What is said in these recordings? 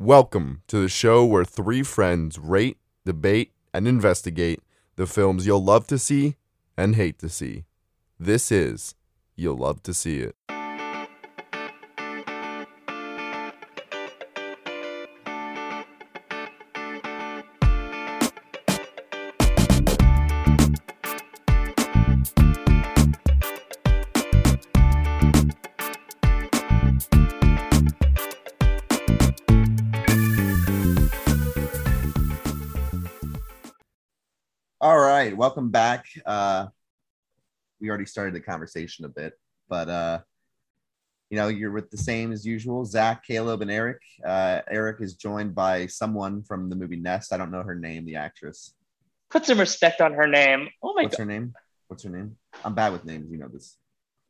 Welcome to the show where three friends rate, debate, and investigate the films you'll love to see and hate to see. This is You'll Love to See It. Welcome back. Uh, we already started the conversation a bit, but uh, you know, you're with the same as usual Zach, Caleb, and Eric. Uh, Eric is joined by someone from the movie Nest. I don't know her name, the actress. Put some respect on her name. Oh my What's god. her name? What's her name? I'm bad with names. You know this.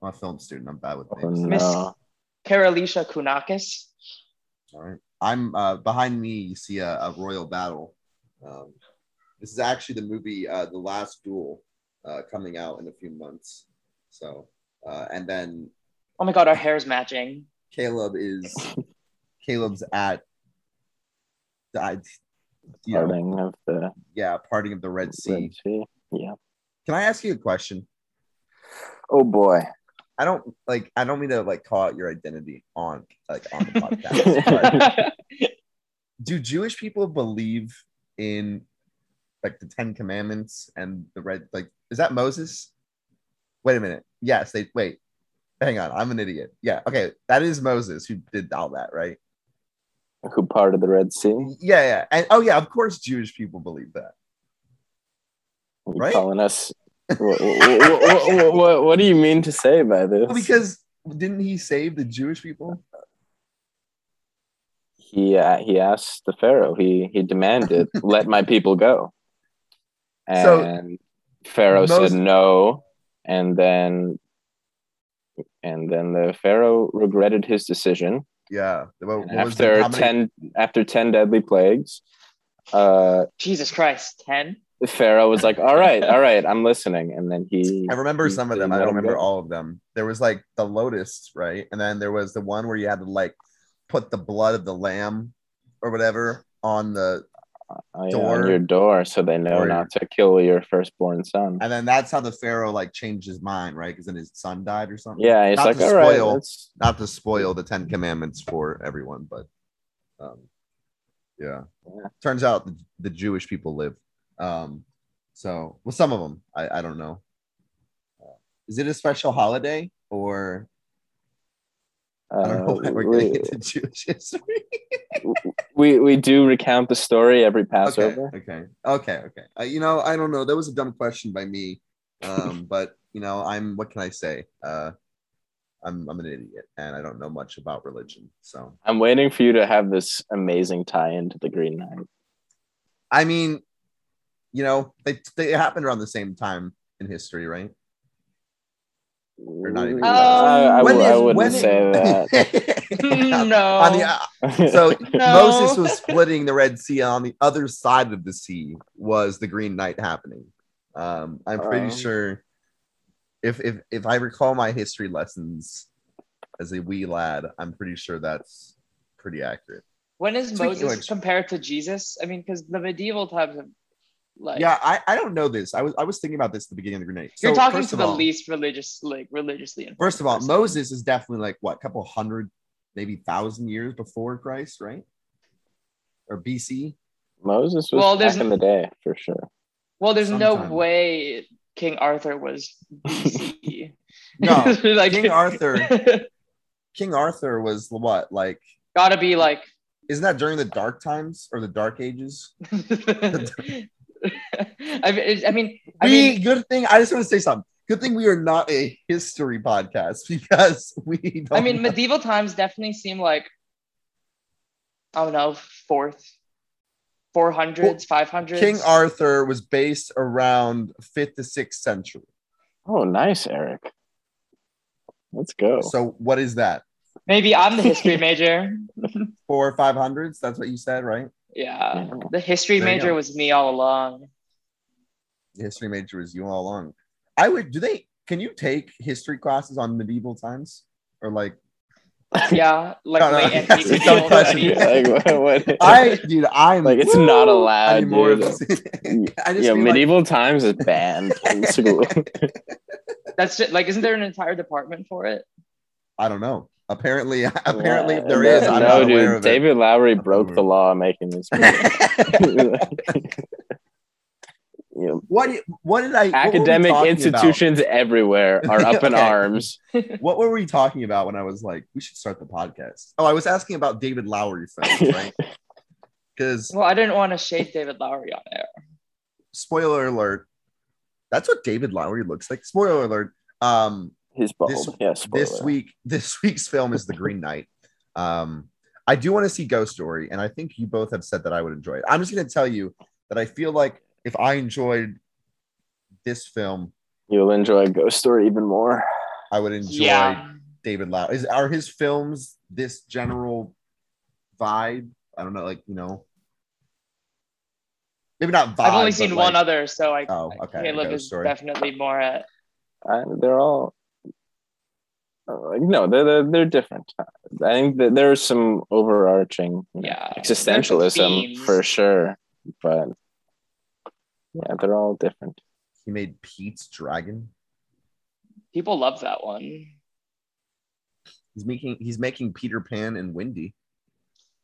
I'm a film student. I'm bad with Oh, names. Miss no. Karalisha Kunakis. All right. I'm uh, behind me. You see a, a royal battle. Um, this is actually the movie uh, The Last Duel uh, coming out in a few months. So, uh, and then Oh my god, our hair's matching. Caleb is Caleb's at I, you know, of the yeah, parting of the Red Sea. Red Sea. Yeah. Can I ask you a question? Oh boy. I don't like. I don't mean to like call out your identity on like on the podcast. but do Jewish people believe in like the Ten Commandments and the red? Like, is that Moses? Wait a minute. Yes, they wait. Hang on, I'm an idiot. Yeah, okay, that is Moses who did all that, right? Who parted the Red Sea? Yeah, yeah, and oh yeah, of course, Jewish people believe that. You Right? calling us? what, what, what, what, what do you mean to say by this? Well, because didn't he save the Jewish people? he uh, he asked the Pharaoh. He he demanded, "Let my people go." So, And Pharaoh Moses- said no, and then and then the Pharaoh regretted his decision. Yeah. What, And what was after many- ten after ten deadly plagues, uh, Jesus Christ, 10? Pharaoh was like, "All right, all right, I'm listening." And then he I remember he some of them. I don't remember go. all of them. There was like the lotus, right? And then there was the one where you had to like put the blood of the lamb or whatever on the Oh, door. on your door, so they know not to kill your firstborn son. and then that's how the pharaoh like changed his mind, right? Because then his son died or something. Yeah, Not like, to "All right, spoil- let's Not to spoil the Ten Commandments for everyone, but um, yeah. Yeah. Turns out the, the Jewish people live. Um, so well, some of them, I, I don't know. Uh, is it a special holiday or I don't know uh, why we're we, getting into Jewish history? we we do recount the story every okay, Passover. okay, okay, okay. Uh, you know, I don't know. That was a dumb question by me, um, but you know, I'm. What can I say? Uh, I'm I'm an idiot, and I don't know much about religion. So, I'm waiting for you to have this amazing tie into the Green Knight. I mean, you know, they they happened around the same time in history, right? Or not even. Um, I, I, When w- I is- wouldn't when say that. no. on the uh, so No. Moses was splitting the Red Sea. On the other side of the sea was the Green Knight happening. Um, I'm pretty Um. sure, if if if I recall my history lessons as a wee lad, I'm pretty sure that's pretty accurate. when is Moses compared to Jesus? I mean, because the medieval times have like yeah, I, I don't know this. I was I was thinking about this at the beginning of the Green Knight. you're So, talking to the all- least religious, like religiously. informed First of all, person. Moses is definitely like what, a couple hundred, maybe thousand years before Christ, right? Or BC. Moses was Well, back there's- in the day for sure. Well, there's sometime. no way King Arthur was BC. No, like King Arthur. King Arthur was what? Like, gotta be like. isn't that during the Dark Times or the Dark Ages? I mean, I mean, I we mean, good thing. I just want to say something. Good thing we are not a history podcast because we. Don't I mean, know. medieval times definitely seem like I don't know, fourth, four hundreds, five hundreds. King Arthur was based around fifth to sixth century. Oh, nice, Eric. Let's go. So what is that? Maybe I'm the history major. Four or five hundreds? That's what you said, right? Yeah, the history There major was me all along. The history major was you all along. I would. Do they? Can you take history classes on medieval times or like Yeah, like No, no. late Anthony Don't Quinn question movies. me. like, what, what- I, dude, I'm Like, it's not allowed, I of I just yeah, feel medieval times is banned in school. That's just, like, isn't there an entire department for it? I don't know. Apparently, apparently, if Yeah, there no, I'm no, not dude. aware of David Lowery not broke aware. the law making this movie. You know, what? What did I? what were we academic talking institutions everywhere are up in Okay. arms. What were we talking about when I was like, we should start the podcast? Oh, I was asking about David Lowery films, right? Because Well, I didn't want to shade David Lowery on air. spoiler alert, that's what David Lowery looks like. Spoiler alert. Um, He's bald. This- yeah, this week this week's film is the green knight um i do want to see ghost story and i think you both have said that i would enjoy it i'm just going to tell you that i feel like if i enjoyed this film You'll enjoy Ghost Story even more. i would enjoy Yeah. david lau is are his films this general vibe i don't know like you know maybe not vibe, I've only but, seen like- one other, so I Oh, okay, Caleb is definitely more at. I, they're all uh, like no, they're, they're they're different. I think that there's some overarching Yeah, existentialism for sure, but yeah, they're all different. he made pete's dragon People love that one. he's making he's making peter pan and wendy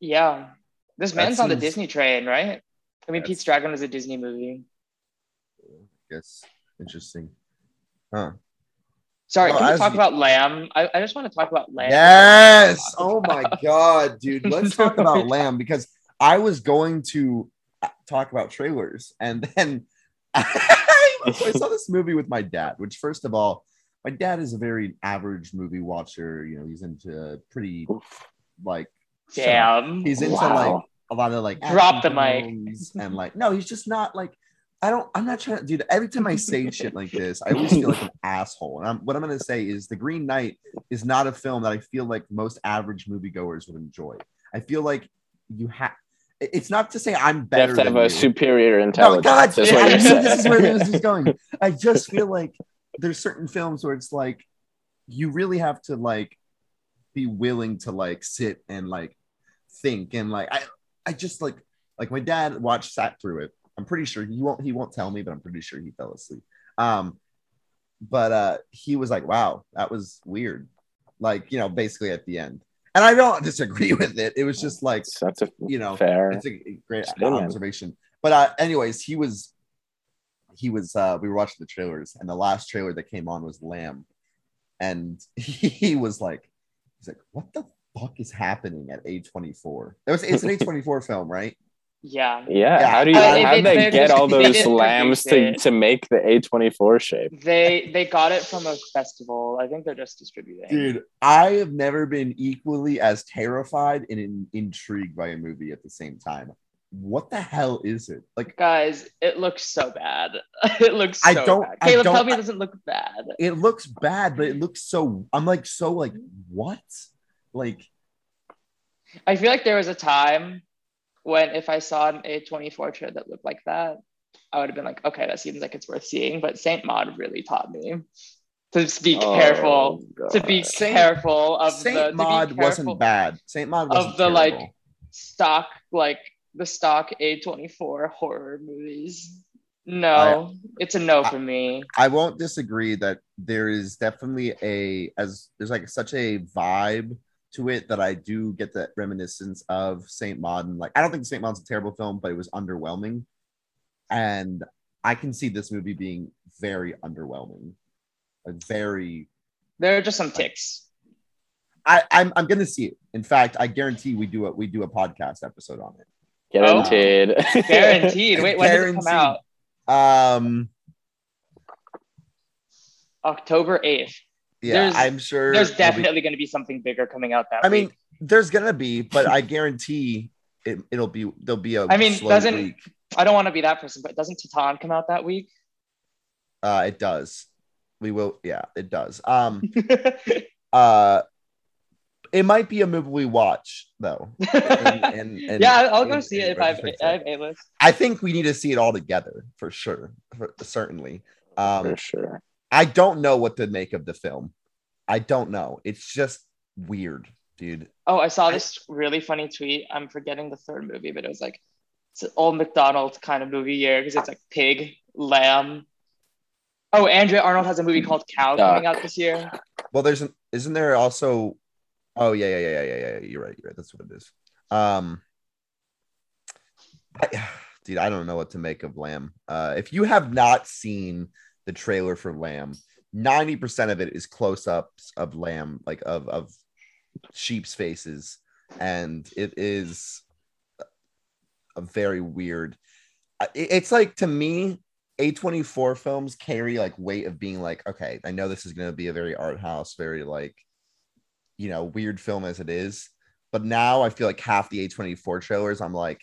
Yeah, this That man's on the Disney train, right? I mean, That's- Pete's Dragon was a Disney movie. I guess interesting huh Sorry, Well, can we talk about Lamb? I, I just want to talk about Lamb. Yes. Oh my god, dude. Let's talk about Lamb because I was going to uh, talk about trailers and then I saw this movie with my dad, which first of all, my dad is a very average movie watcher. You know, he's into pretty like Damn. he's into Wow. like a lot of like Drop the mic. and like no, he's just not like I don't. I'm not trying to do that. Every time I say shit like this, I always feel like an asshole. And I'm, what I'm going to say is, The Green Knight is not a film that I feel like most average moviegoers would enjoy. I feel like you have. It's not to say I'm You better have to have a you. superior No, intelligence. God, That's what I- you're this is where this is going. I just feel like there's certain films where it's like you really have to like be willing to like sit and like think and like I I just like like my dad watched sat through it. I'm pretty sure he won't he won't tell me, but I'm pretty sure he fell asleep. Um, but uh he was like, "Wow, that was weird." Like you know, basically at the end, and I don't disagree with it. It was just like That's a you know, fair. it's a great Statement. observation. But uh, anyways, he was he was uh we were watching the trailers and the last trailer that came on was Lamb. And he was like, he's like, what the fuck is happening at A24? It was it's an A24 film, right? Yeah. Yeah, Yeah, how do you uh, how they- do they they get all those didn't lambs to, it. to make the A24 shape? They they got it from a festival. I think they're just distributing. Dude, I have never been equally as terrified and in, intrigued by a movie at the same time. What the hell is it? Like Guys, it looks so bad. it looks so I don't- bad. I Caleb, don't- tell me it doesn't look bad. it looks bad, but it looks so I'm like so like what? Like I feel like there was a time when if I saw an A24 trailer that looked like that, I would have been like, okay, that seems like it's worth seeing. But Saint Maud really taught me to be Oh, careful, to be Saint- careful of the Saint to be Maud wasn't bad. Saint Maud wasn't of the like stock like the stock A24 horror movies. No, it's a no for me. I won't disagree that there is definitely a as there's like such a vibe to it that I do get that reminiscence of Saint Maud. And like I don't think Saint Maud's a terrible film, but it was underwhelming, and I can see this movie being very underwhelming, like very. There are just some ticks. I, I'm I'm gonna see it. In fact, I guarantee we do a we do a podcast episode on it. Guaranteed. Guaranteed. Wait, when does it come out? Um, October 8th. Yeah, There's- I'm sure. There's be- definitely going to be something bigger coming out that week. I mean, there's gonna be, but I guarantee it, it'll be there'll be a I mean, doesn't- week. I don't want to be that person, but doesn't Titane come out that week? Uh, it does. We will. Yeah, it does. Um. Uh. It might be a movie we watch though. And, and, and- yeah, I'll go see it if I have. I have A list. I think we need to see it all together for sure. For, certainly. Um. For sure. I don't know what to make of the film. I don't know. It's just weird. dude. Oh, I saw this really funny tweet. I'm forgetting the third movie, but it was like it's an old McDonald's kind of movie year because it's like pig, lamb. Oh, Andrea Arnold has a movie called Cow coming out this year. Well, there's an isn't there also? Oh yeah, yeah, yeah, yeah, yeah, yeah. You're right. You're right. That's what it is. Um, I, dude, I don't know what to make of Lamb. Uh, if you have not seen the trailer for Lamb, ninety percent of it is close-ups of Lamb, like of of sheep's faces, and it is a very weird. It's like to me, A24 films carry like weight of being like, okay, I know this is going to be a very art house, very like, you know, weird film as it is. But now I feel like half the A24 trailers, I'm like,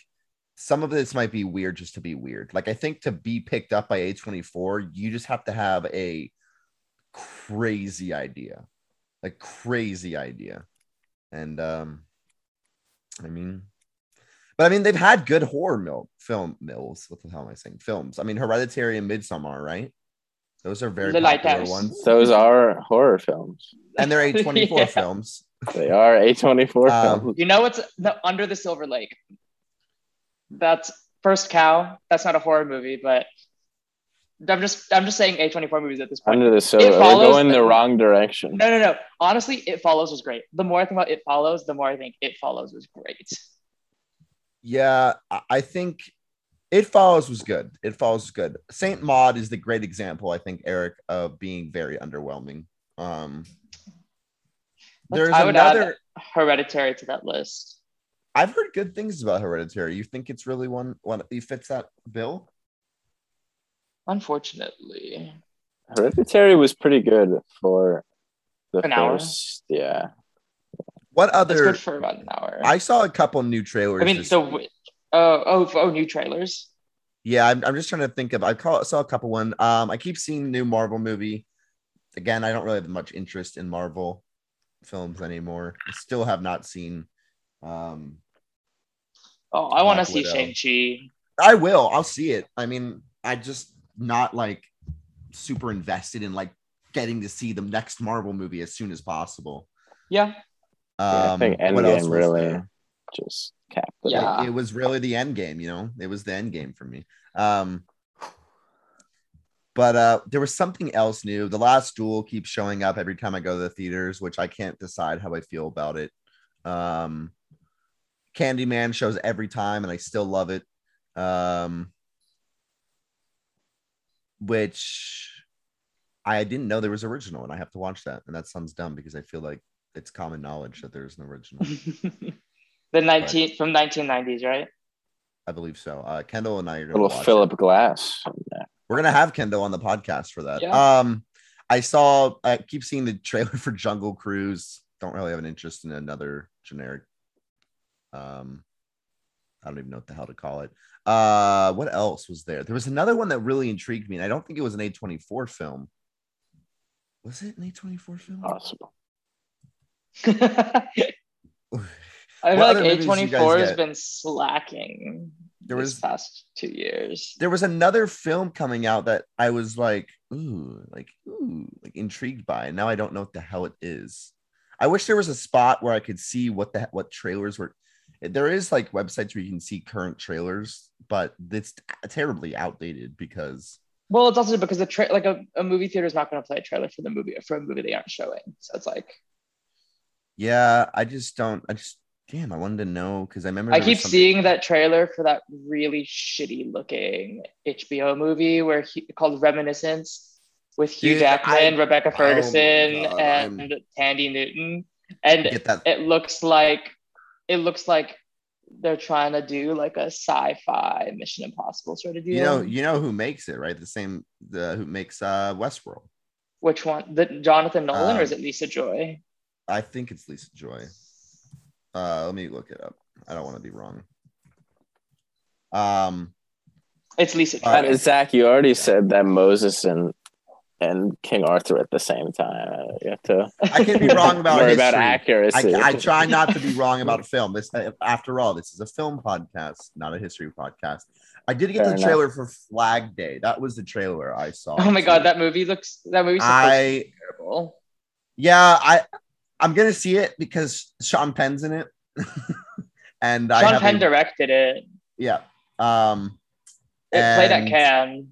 some of this might be weird just to be weird. Like, I think to be picked up by A24, you just have to have a crazy idea, a crazy idea. And, um, I mean, but I mean, they've had good horror mill film mills. What the hell am I saying? Films. I mean, Hereditary and Midsommar, right? Those are very The popular Lighthouse. ones, Those are horror films. and they're A twenty four Yeah. films. They are A24 Um, films. You know what's the Under the Silver Lake? That's First Cow. That's not a horror movie, but I'm just I'm just saying A24 movies at this point. Under the so It we're going the the- wrong direction. No, no, no. Honestly, It Follows was great. The more I think about It Follows, the more I think It Follows was great. Yeah, I- I think it follows was good. It follows was good. Saint Maud is the great example, I think, Eric, of being very underwhelming. Um, there's I would another. add Hereditary to that list. I've heard good things about Hereditary. You think it's really one one he fits that bill? Unfortunately, Hereditary was pretty good for the An hour? first. Yeah. What that's other? good for about an hour. I saw a couple new trailers. I mean, this the week. oh oh oh new trailers. Yeah, I'm, I'm just trying to think of. I call, saw a couple one. Um, I keep seeing new Marvel movie. Again, I don't really have much interest in Marvel films anymore. I still have not seen. Um, Oh, I want to see Shang Chi. I will. I'll see it. I mean, I just not like super invested in like getting to see the next Marvel movie as soon as possible. Yeah, Yeah, I Um, think what else Endgame was really there? just capped it. Yeah. it, it was really the end game you know it was the end game for me um but uh there was something else new the last duel keeps showing up every time i go to the theaters which i can't decide how i feel about it um candyman shows every time and i still love it um which i didn't know there was original and i have to watch that and that sounds dumb because i feel like it's common knowledge that there's an original the 19 from 1990s, right? i believe so uh kendall and i are gonna Little watch it. Philip Glass. We're gonna have Kendall on the podcast for that. Yeah. Um, I saw. I keep seeing the trailer for Jungle Cruise. Don't really have an interest in another generic. Um, I don't even know what the hell to call it. Uh, what else was there? There was another one that really intrigued me, and I don't think it was an A24 film. Was it an A24 film? Possible. I feel like other movies you guys A24 has been slacking There was past two years. there was another film coming out that I was like, ooh, like ooh, like intrigued by. And now I don't know what the hell it is. I wish there was a spot where I could see what the what trailers were. There is like websites where you can see current trailers, but it's terribly outdated because Well, it's also because the tra- like a, a movie theater is not going to play a trailer for the movie for a movie they aren't showing. So it's like yeah, I just don't. I just damn, I wanted to know because I remember I keep seeing that trailer for that really shitty looking HBO movie where he called Reminiscence with Hugh Dude, Jackman, I- Rebecca oh Ferguson, God, and I'm- Thandie Newton, and it looks like it looks like they're trying to do like a sci-fi Mission Impossible sort of deal. You know, you know who makes it, right? The same the who makes uh Westworld. Which one? The Jonathan Nolan or is it Lisa Joy? I think it's Lisa Joy. Uh, let me look it up. I don't want to be wrong. Um, It's Lisa Joy. Uh, Zach, you already said that Moses and and King Arthur at the same time. Uh, You have to I can be wrong about worry history. about I, accuracy. I try not to be wrong about a film. This, after all, this is a film podcast, not a history podcast. I did get Fair the enough. trailer for Flag Day. That was the trailer I saw. oh my god, that movie looks that movie. supposed I terrible. yeah, I I'm gonna see it because Sean Penn's in it, and Sean have Penn a- directed it. yeah. Um, It played at Cannes.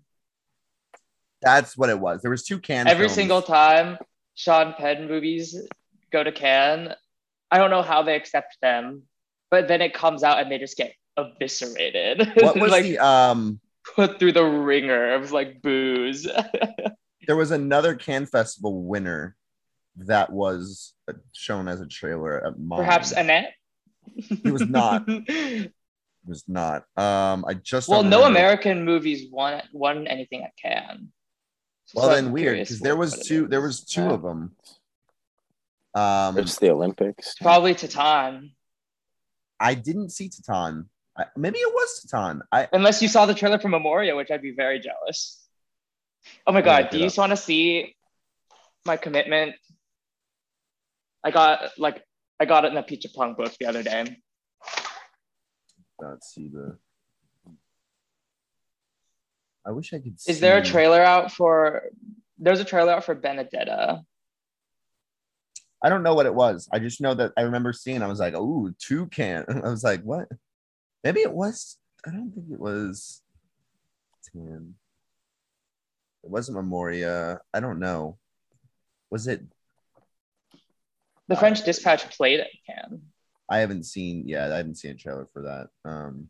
That's what it was. There was two Cannes. Every films. single time Sean Penn movies go to Cannes, I don't know how they accept them, but then it comes out and they just get eviscerated. What was like the um? put through the ringer of like booze. There was another Cannes Festival winner that was shown as a trailer at mine. Perhaps Annette. It was not. It was not. Um, I just well, no remember. American movies won won anything at Cannes. Well, then I'm weird because there was two. there was two Yeah. of them. Um, It's the Olympics. Probably Titane. I didn't see Titane. I, maybe it was Titane. I Unless you saw the trailer for Memoria, which I'd be very jealous. Oh my god, do you up. just want to see my commitment? I got like I got it in the Pizza Punk book the other day. let's see the. I wish I could. Is there a trailer out for there's a trailer out for Benedetta. I don't know what it was. I just know that I remember seeing. I was like, "Ooh, two Cannes." I was like, "What?" Maybe it was. I don't think it was. Ten. It wasn't Memoria. I don't know. Was it? The French Dispatch played at Cannes. I haven't seen. Yeah, I haven't seen a trailer for that. Um,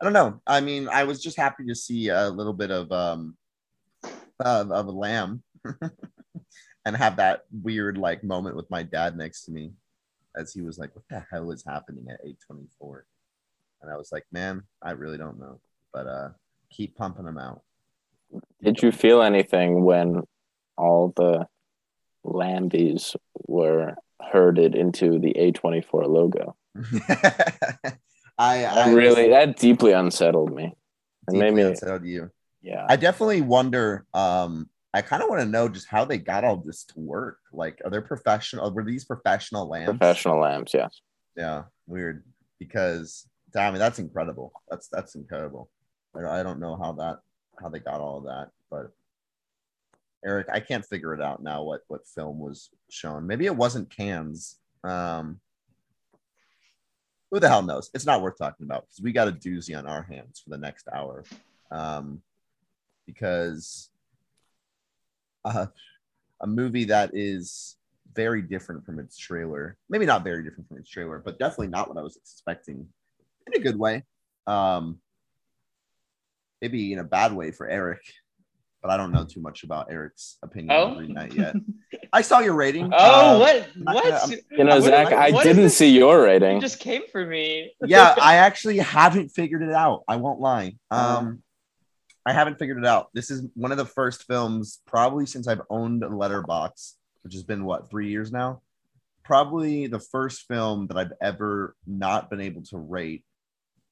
I don't know. I mean, I was just happy to see a little bit of um of, of a lamb, and have that weird like moment with my dad next to me, as he was like, "What the hell is happening at eight twenty four? And I was like, "Man, I really don't know." But uh, keep pumping them out. Did you feel anything when all the Lambies were herded into the A24 logo? I, I really, that deeply unsettled me. It made me, unsettled you. yeah. I definitely wonder. Um, I kind of want to know just how they got all this to work. Like, are there professional? Were these professional lamps? Professional lambs, yes. Yeah, weird. Because I mean, that's incredible. That's that's incredible. I, I don't know how that how they got all of that, but Eric, I can't figure it out now. What what film was shown? Maybe it wasn't Cannes. Um, who the hell knows? It's not worth talking about because we got a doozy on our hands for the next hour. Um, because uh, a movie that is very different from its trailer. Maybe not very different from its trailer, but definitely not what I was expecting in a good way. Um, maybe in a bad way for Eric, but I don't know too much about Eric's opinion Oh? on Green Knight yet. I saw your rating. Oh, Uh, what? What? gonna- You know, What- Zach, I what is didn't this? see your You rating. just came for me. yeah, I actually haven't figured it out. I won't lie. Um, I haven't figured it out. This is one of the first films, probably since I've owned a Letterboxd, which has been what three years now. Probably the first film that I've ever not been able to rate,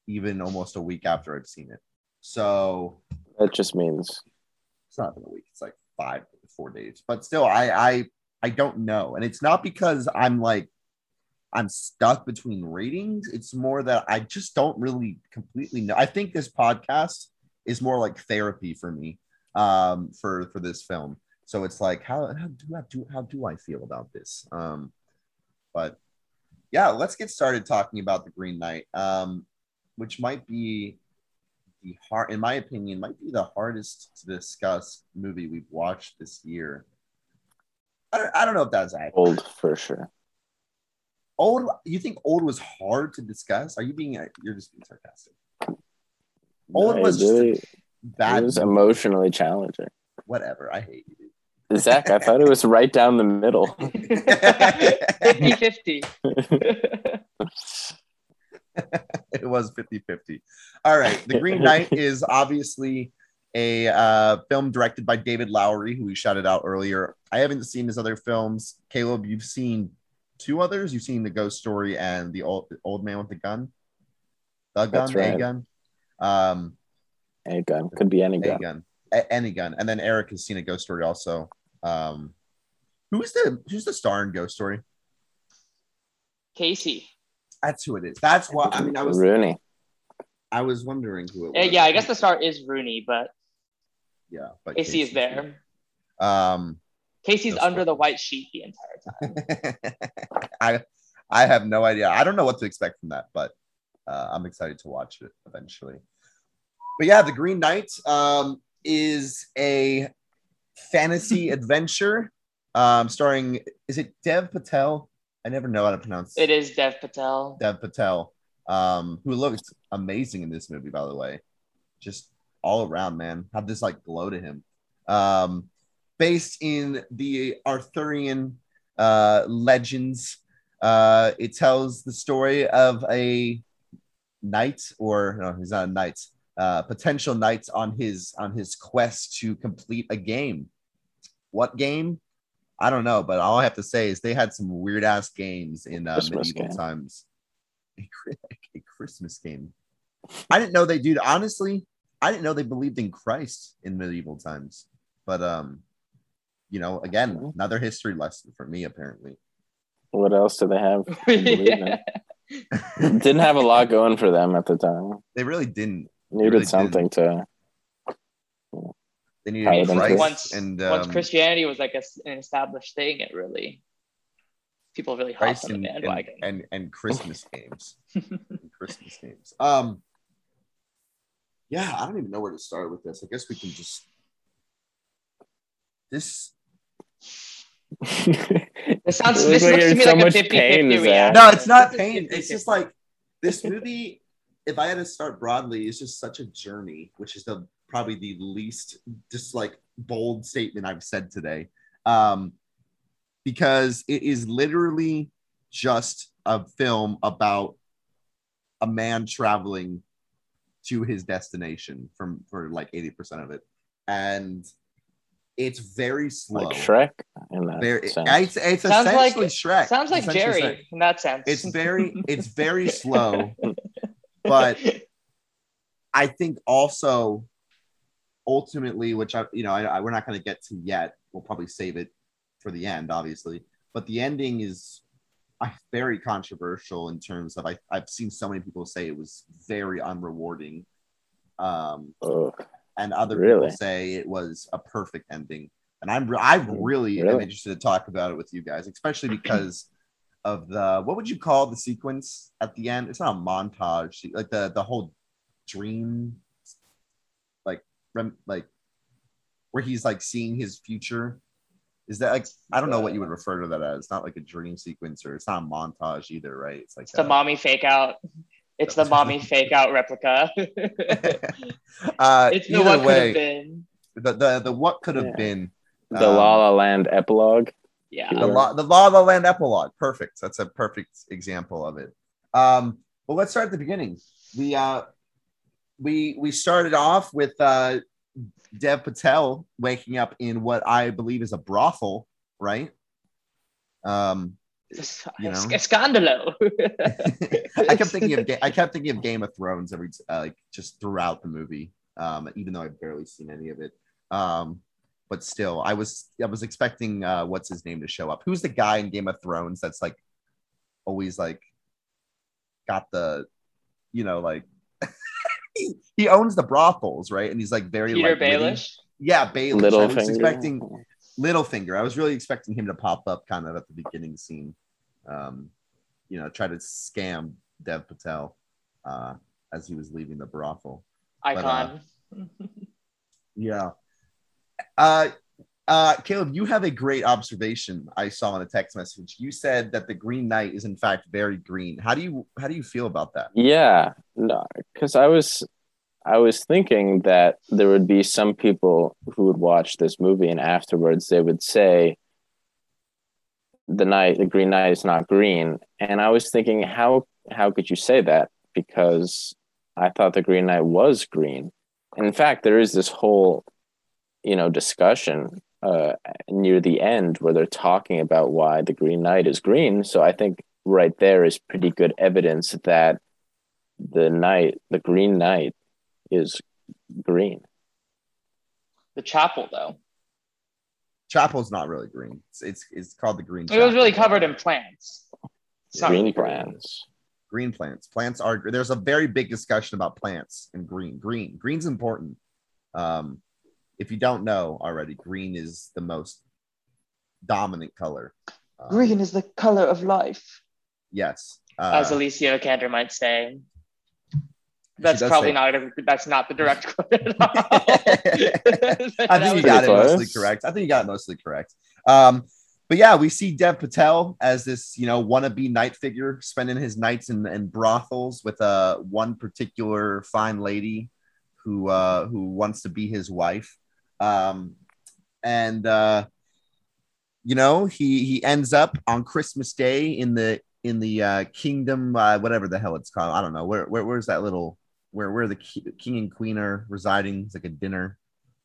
even almost a week after I've seen it. So That just means it's not been a week. It's like five, four days. But still, I I I don't know, and it's not because I'm like I'm stuck between ratings. It's more that I just don't really completely know. I think this podcast is more like therapy for me um, for for this film. So it's like how how do I do how do I feel about this? Um, but yeah, let's get started talking about the Green Knight, um, which might be the hard, in my opinion, might be the hardest to discuss movie we've watched this year. I don't, I don't know if that's accurate. old for sure. Old, you think old was hard to discuss? Are you being? You're just being sarcastic. Old No, was it just a really, Bad. it was movie. emotionally challenging. Whatever. I hate you. Zach, I thought it was right down the middle. 50 50. it was 50-50 all right the green knight is obviously a uh, film directed by david lowery who we shouted out earlier. I haven't seen his other films. Caleb you've seen two others? You've seen the ghost story and the old, old man with the gun? The gun That's a gun? Um Any gun. Could be any a gun. gun. A- any gun. And then eric has seen a ghost story also. Um who's the who's the star in ghost story? Casey. That's who it is that's what i mean i was Rooney. i was wondering who it Uh, was yeah, I guess the star is Rooney, but yeah but Casey is Casey's there. Um, Casey's That's under the white sheet the entire time. I I have no idea. I don't know what to expect from that, but uh, I'm excited to watch it eventually. But yeah, The Green Knight um, is a fantasy adventure um, starring. Is it Dev Patel? I never know how to pronounce It is Dev Patel. Dev Patel, um, who looks amazing in this movie, by the way. Just all around, man. Had this like glow to him. Um, based in the Arthurian uh, legends, uh, it tells the story of a knight, or no, he's not a knight, uh, potential knight on his on his quest to complete a game. What game? I don't know, but all I have to say is they had some weird ass games in uh, medieval game. times. A, a Christmas game. I didn't know they do. Honestly, I didn't know they believed in Christ in medieval times. But um, you know, again, another history lesson for me apparently. What else do they have? to believe in? Yeah. Didn't have a lot going for them at the time. They really didn't. Needed really something to. They needed them Christ once and once um, Christianity was like a, an established thing, it really people really hopped Christ on the and, and, and and Christmas games. And Christmas games. Um. Yeah, I don't even know where to start with this. I guess we can just this This sounds. This like looks to me so like a much 50 pain, 50 Zach. no, it's not pain. It's just like this movie. If I had to start broadly, it's just such a journey, which is the probably the least just like bold statement I've said today. Um, because it is literally just a film about a man traveling to his destination from for like 80% of it. And it's very slow. like Shrek in that Very, sense. it's, it's Sounds like- essentially Shrek. Sounds like Jerry Shrek. in that sense. It's very, it's very slow, but I think also ultimately, which I, you know, I, I we're not going to get to yet. We'll probably save it for the end, obviously. But the ending is very controversial in terms of I, I've seen so many people say it was very unrewarding, um, Ugh. and other Really? people say it was a perfect ending. And I'm I really, am Really? interested to talk about it with you guys, especially because of the what would you call the sequence at the end? It's not a montage, like the the whole dream, rem, like where he's like seeing his future. Is that like I don't know what you would refer to that as? It's not like a dream sequence or it's not a montage either, right? It's like It's the mommy fake out. It's the mommy fake out replica. uh, it's the either what could have been. the, the the what could have Yeah. been the um, La La Land epilogue. Yeah. the law the law of the land epilogue perfect that's a perfect example of it um well let's start at the beginning we uh we we started off with uh dev patel waking up in what i believe is a brothel right um you know. Scandalo. i kept thinking of i kept thinking of game of thrones every t- uh, like just throughout the movie um even though i've barely seen any of it um but still i was i was expecting uh what's his name to show up who's the guy in game of thrones that's like always like got the you know like he, he owns the brothels right and he's like very Peter like. Baelish. yeah Baelish. i was Littlefinger. expecting Littlefinger. I was really expecting him to pop up kind of at the beginning scene. Um, you know, try to scam Dev Patel uh, as he was leaving the brothel. Icon. Yeah. Uh, uh, Caleb, you have a great observation I saw in a text message. You said that the Green Knight is in fact very green. How do you how do you feel about that? Yeah, no, because I was, I was thinking that there would be some people who would watch this movie and afterwards they would say, "The night, the Green Knight is not green," and I was thinking, how how could you say that? Because I thought the Green Knight was green. In fact, there is this whole, you know, discussion uh, near the end where they're talking about why the Green Knight is green. So I think right there is pretty good evidence that the knight, the Green Knight, is green. The chapel, though. Chapel's not really green. It's it's, it's called the Green. It was really covered in plants. Some green green. plants. green plants. Plants are there's a very big discussion about plants and green. Green, green's important. Um, if you don't know already, green is the most dominant color. Um, Green is the color of life, Yes. Uh, as Alicia Vikander might say. That's probably say- not a, that's not the direct quote at all. I think you got it pretty mostly correct. I think you got it mostly correct. Um, but yeah, we see Dev Patel as this, you know, wannabe knight figure, spending his nights in, in brothels with uh, one particular fine lady who uh, who wants to be his wife. Um, and uh, you know, he he ends up on Christmas Day in the in the uh, kingdom, uh, whatever the hell it's called. I don't know where, where where's that little where where the king and queen are residing. It's like a dinner,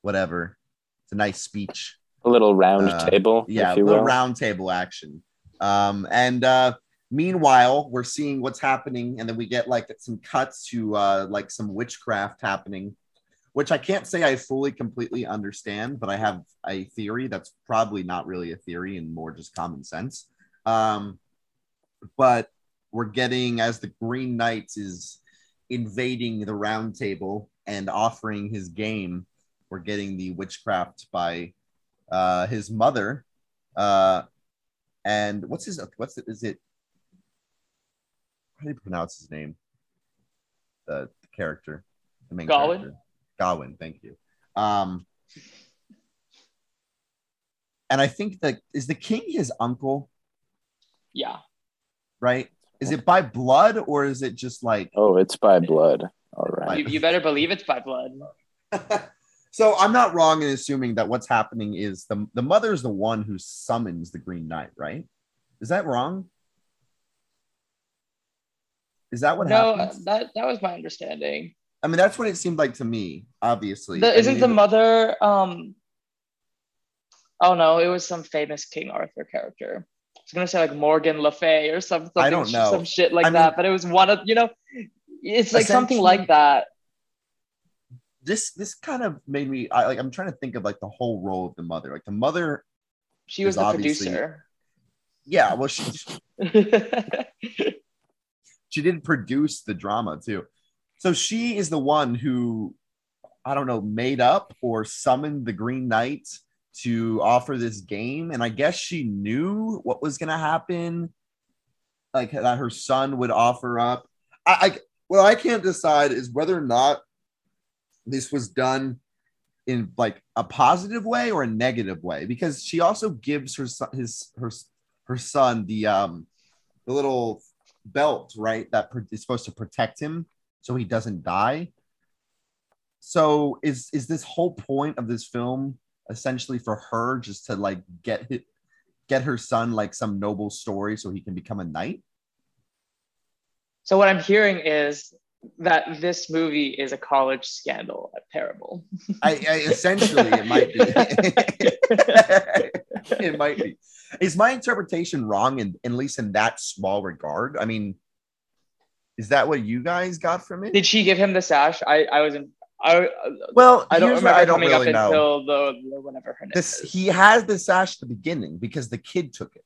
whatever. It's a nice speech. A little round Uh, table, Yeah, if you little will. round table action. Um, and uh, meanwhile, we're seeing what's happening, and then we get like some cuts to uh, like some witchcraft happening, which I can't say I fully completely understand, but I have a theory that's probably not really a theory and more just common sense. Um, but we're getting as the Green Knights is invading the round table and offering his game, we're getting the witchcraft by uh, his mother, uh, and what's his what's it? Is it how do you pronounce his name? The, the character, the main Gawain? character. Gawain, thank you. Um, and I think that is the king his uncle, yeah. right? Is it by blood or is it just like Oh, it's by blood. All right. You, you better believe it's by blood. so I'm not wrong in assuming that what's happening is the the mother's the one who summons the Green Knight, right? Is that wrong? Is that what no, happens? that that was my understanding. I mean, that's what it seemed like to me. Obviously, The, isn't mean, the mother? Um. Oh no, it was some famous King Arthur character. I was gonna say like Morgan Le Fay or something, I don't know. some shit like I mean- that. But it was one of you know, it's like something like that. this this kind of made me I, like I'm trying to think of like the whole role of the mother. Like the mother, She was the producer. yeah. Well, she she did produce the drama too. So she is the one who, I don't know, made up or summoned the Green Knight to offer this game. And I guess she knew what was going to happen, like that her son would offer up. I, I, what I can't decide is whether or not this was done in like a positive way or a negative way because she also gives her son his her her son the um the little belt, right? That is supposed to protect him so he doesn't die. So is is this whole point of this film essentially for her just to like get get her son like some noble story so he can become a knight? so what I'm hearing is that this movie is a college scandal at Parable. I, I essentially it might be. it might be. Is my interpretation wrong in at least in that small regard? I mean, is that what you guys got from it? Did she give him the sash? I I was in. I well, I don't remember I don't coming really up know. until the, the whatever her name this is. he has the sash at the beginning because the kid took it.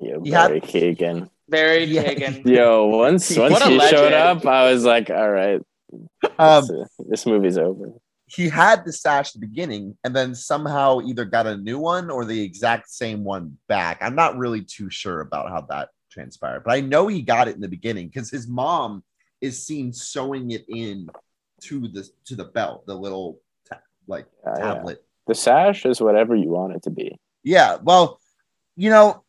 Yeah, You had- Barry Keegan. Barry Yeah. Keoghan. Yo, once once a he showed up, I was like, all right, Um, this, uh, this movie's over. he had the sash at the beginning and then somehow either got a new one or the exact same one back. I'm not really too sure about how that transpired, but I know he got it in the beginning because his mom is seen sewing it in to the to the belt, the little ta- like Yeah, yeah. tablet. The sash is whatever you want it to be. Yeah, well, you know,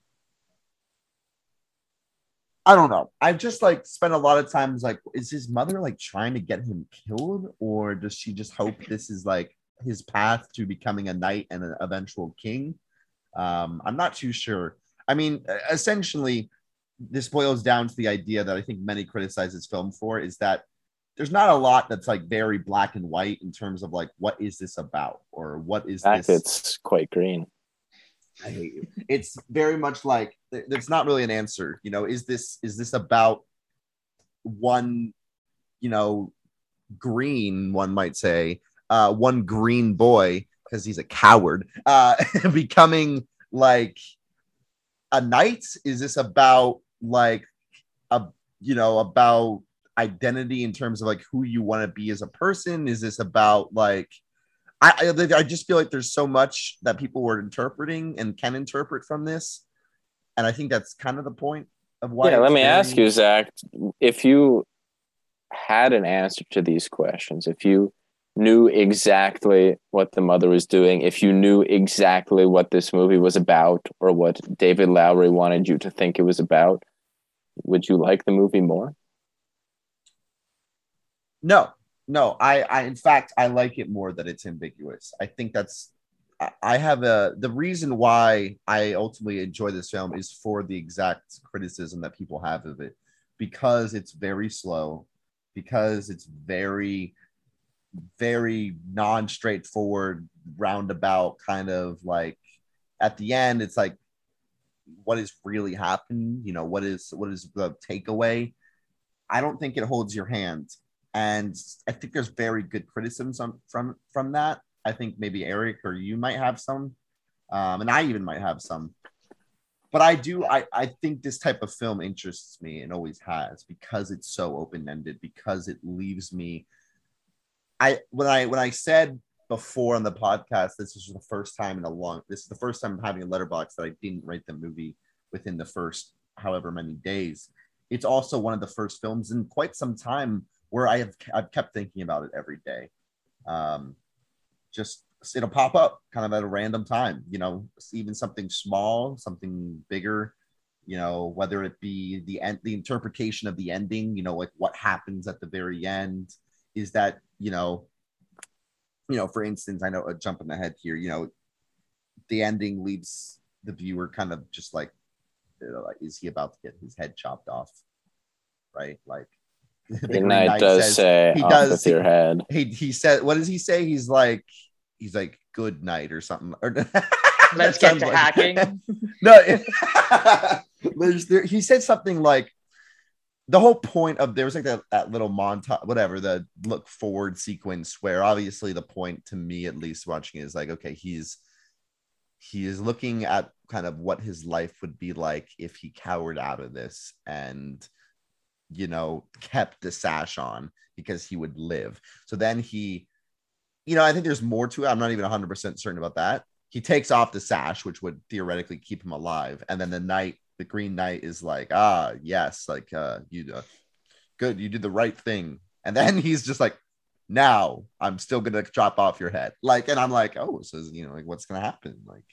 I don't know. I've just like spent a lot of times like, is his mother like trying to get him killed, or does she just hope this is like his path to becoming a knight and an eventual king? Um, I'm not too sure. I mean, essentially, this boils down to the idea that I think many criticize this film for is that there's not a lot that's like very black and white in terms of like what is this about or what is this it's quite green. I hate you. It's very much like th- there's not really an answer. You know, is this is this about one, you know, green one might say, uh, one green boy because he's a coward, uh, becoming like a knight? Is this about like a you know about identity in terms of like who you want to be as a person? Is this about like I, I I just feel like there's so much that people were interpreting and can interpret from this, and I think that's kind of the point of why. yeah, let me ask you, Zach, if you had an answer to these questions, if you knew exactly what the mother was doing, if you knew exactly what this movie was about or what David Lowery wanted you to think it was about, would you like the movie more? No, no. I, I, in fact, I like it more that it's ambiguous. I think that's. I- have a the reason why I ultimately enjoy this film is for the exact criticism that people have of it, because it's very slow, because it's very, very non-straightforward, roundabout kind of like. At the end, it's like, what is really happening? You know, what is what is the takeaway? I don't think it holds your hand and I think there's very good criticisms on, from from that. I think maybe Eric or you might have some, um, and I even might have some. But I do. I I think this type of film interests me and always has because it's so open ended. Because it leaves me. I when I when I said before on the podcast, this is the first time in a long. This is the first time I'm having a Letterboxd that I didn't rate the movie within the first however many days. It's also one of the first films in quite some time where I have I've kept thinking about it every day. Um, just it'll pop up kind of at a random time, you know, even something small, something bigger, you know, whether it be the end, the interpretation of the ending, you know, like what happens at the very end. Is that you know, you know, for instance, I know uh, jumping ahead here, you know, the ending leaves the viewer kind of just like, you know, like is he about to get his head chopped off? Right, like. the The Green knight Knight does says- say he off does- with your head. he he said what does he say he's like he's like good night or something or Let's get sounds to like- hacking. no it- there's there, he said something like the whole point of there was like that, that little montage whatever the look forward sequence where obviously the point to me at least watching it is like okay he's he is looking at kind of what his life would be like if he cowered out of this and you know kept the sash on because he would live. So then he you know i think there's more to it. I'm not even 100% certain about that. He takes off the sash which would theoretically keep him alive. And then the knight the green knight is like ah yes like uh you uh, good you did the right thing and then he's just like now i'm still gonna chop off your head like and i'm like oh so you know like what's gonna happen like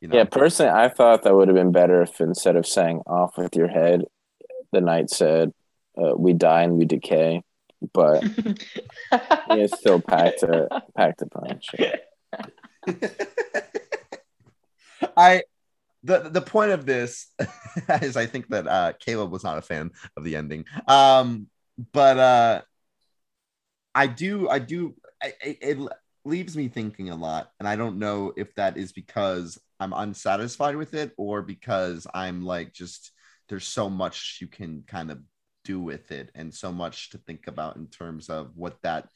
you know Yeah, personally, I thought that would have been better if instead of saying off with your head, the knight said, uh, we die and we decay. But he still packed a, packed a punch. I the the point of this is I think that uh Caleb was not a fan of the ending. Um but uh I do I do I, it, it leaves me thinking a lot and I don't know if that is because I'm unsatisfied with it or because I'm like just there's so much you can kind of do with it and so much to think about in terms of what that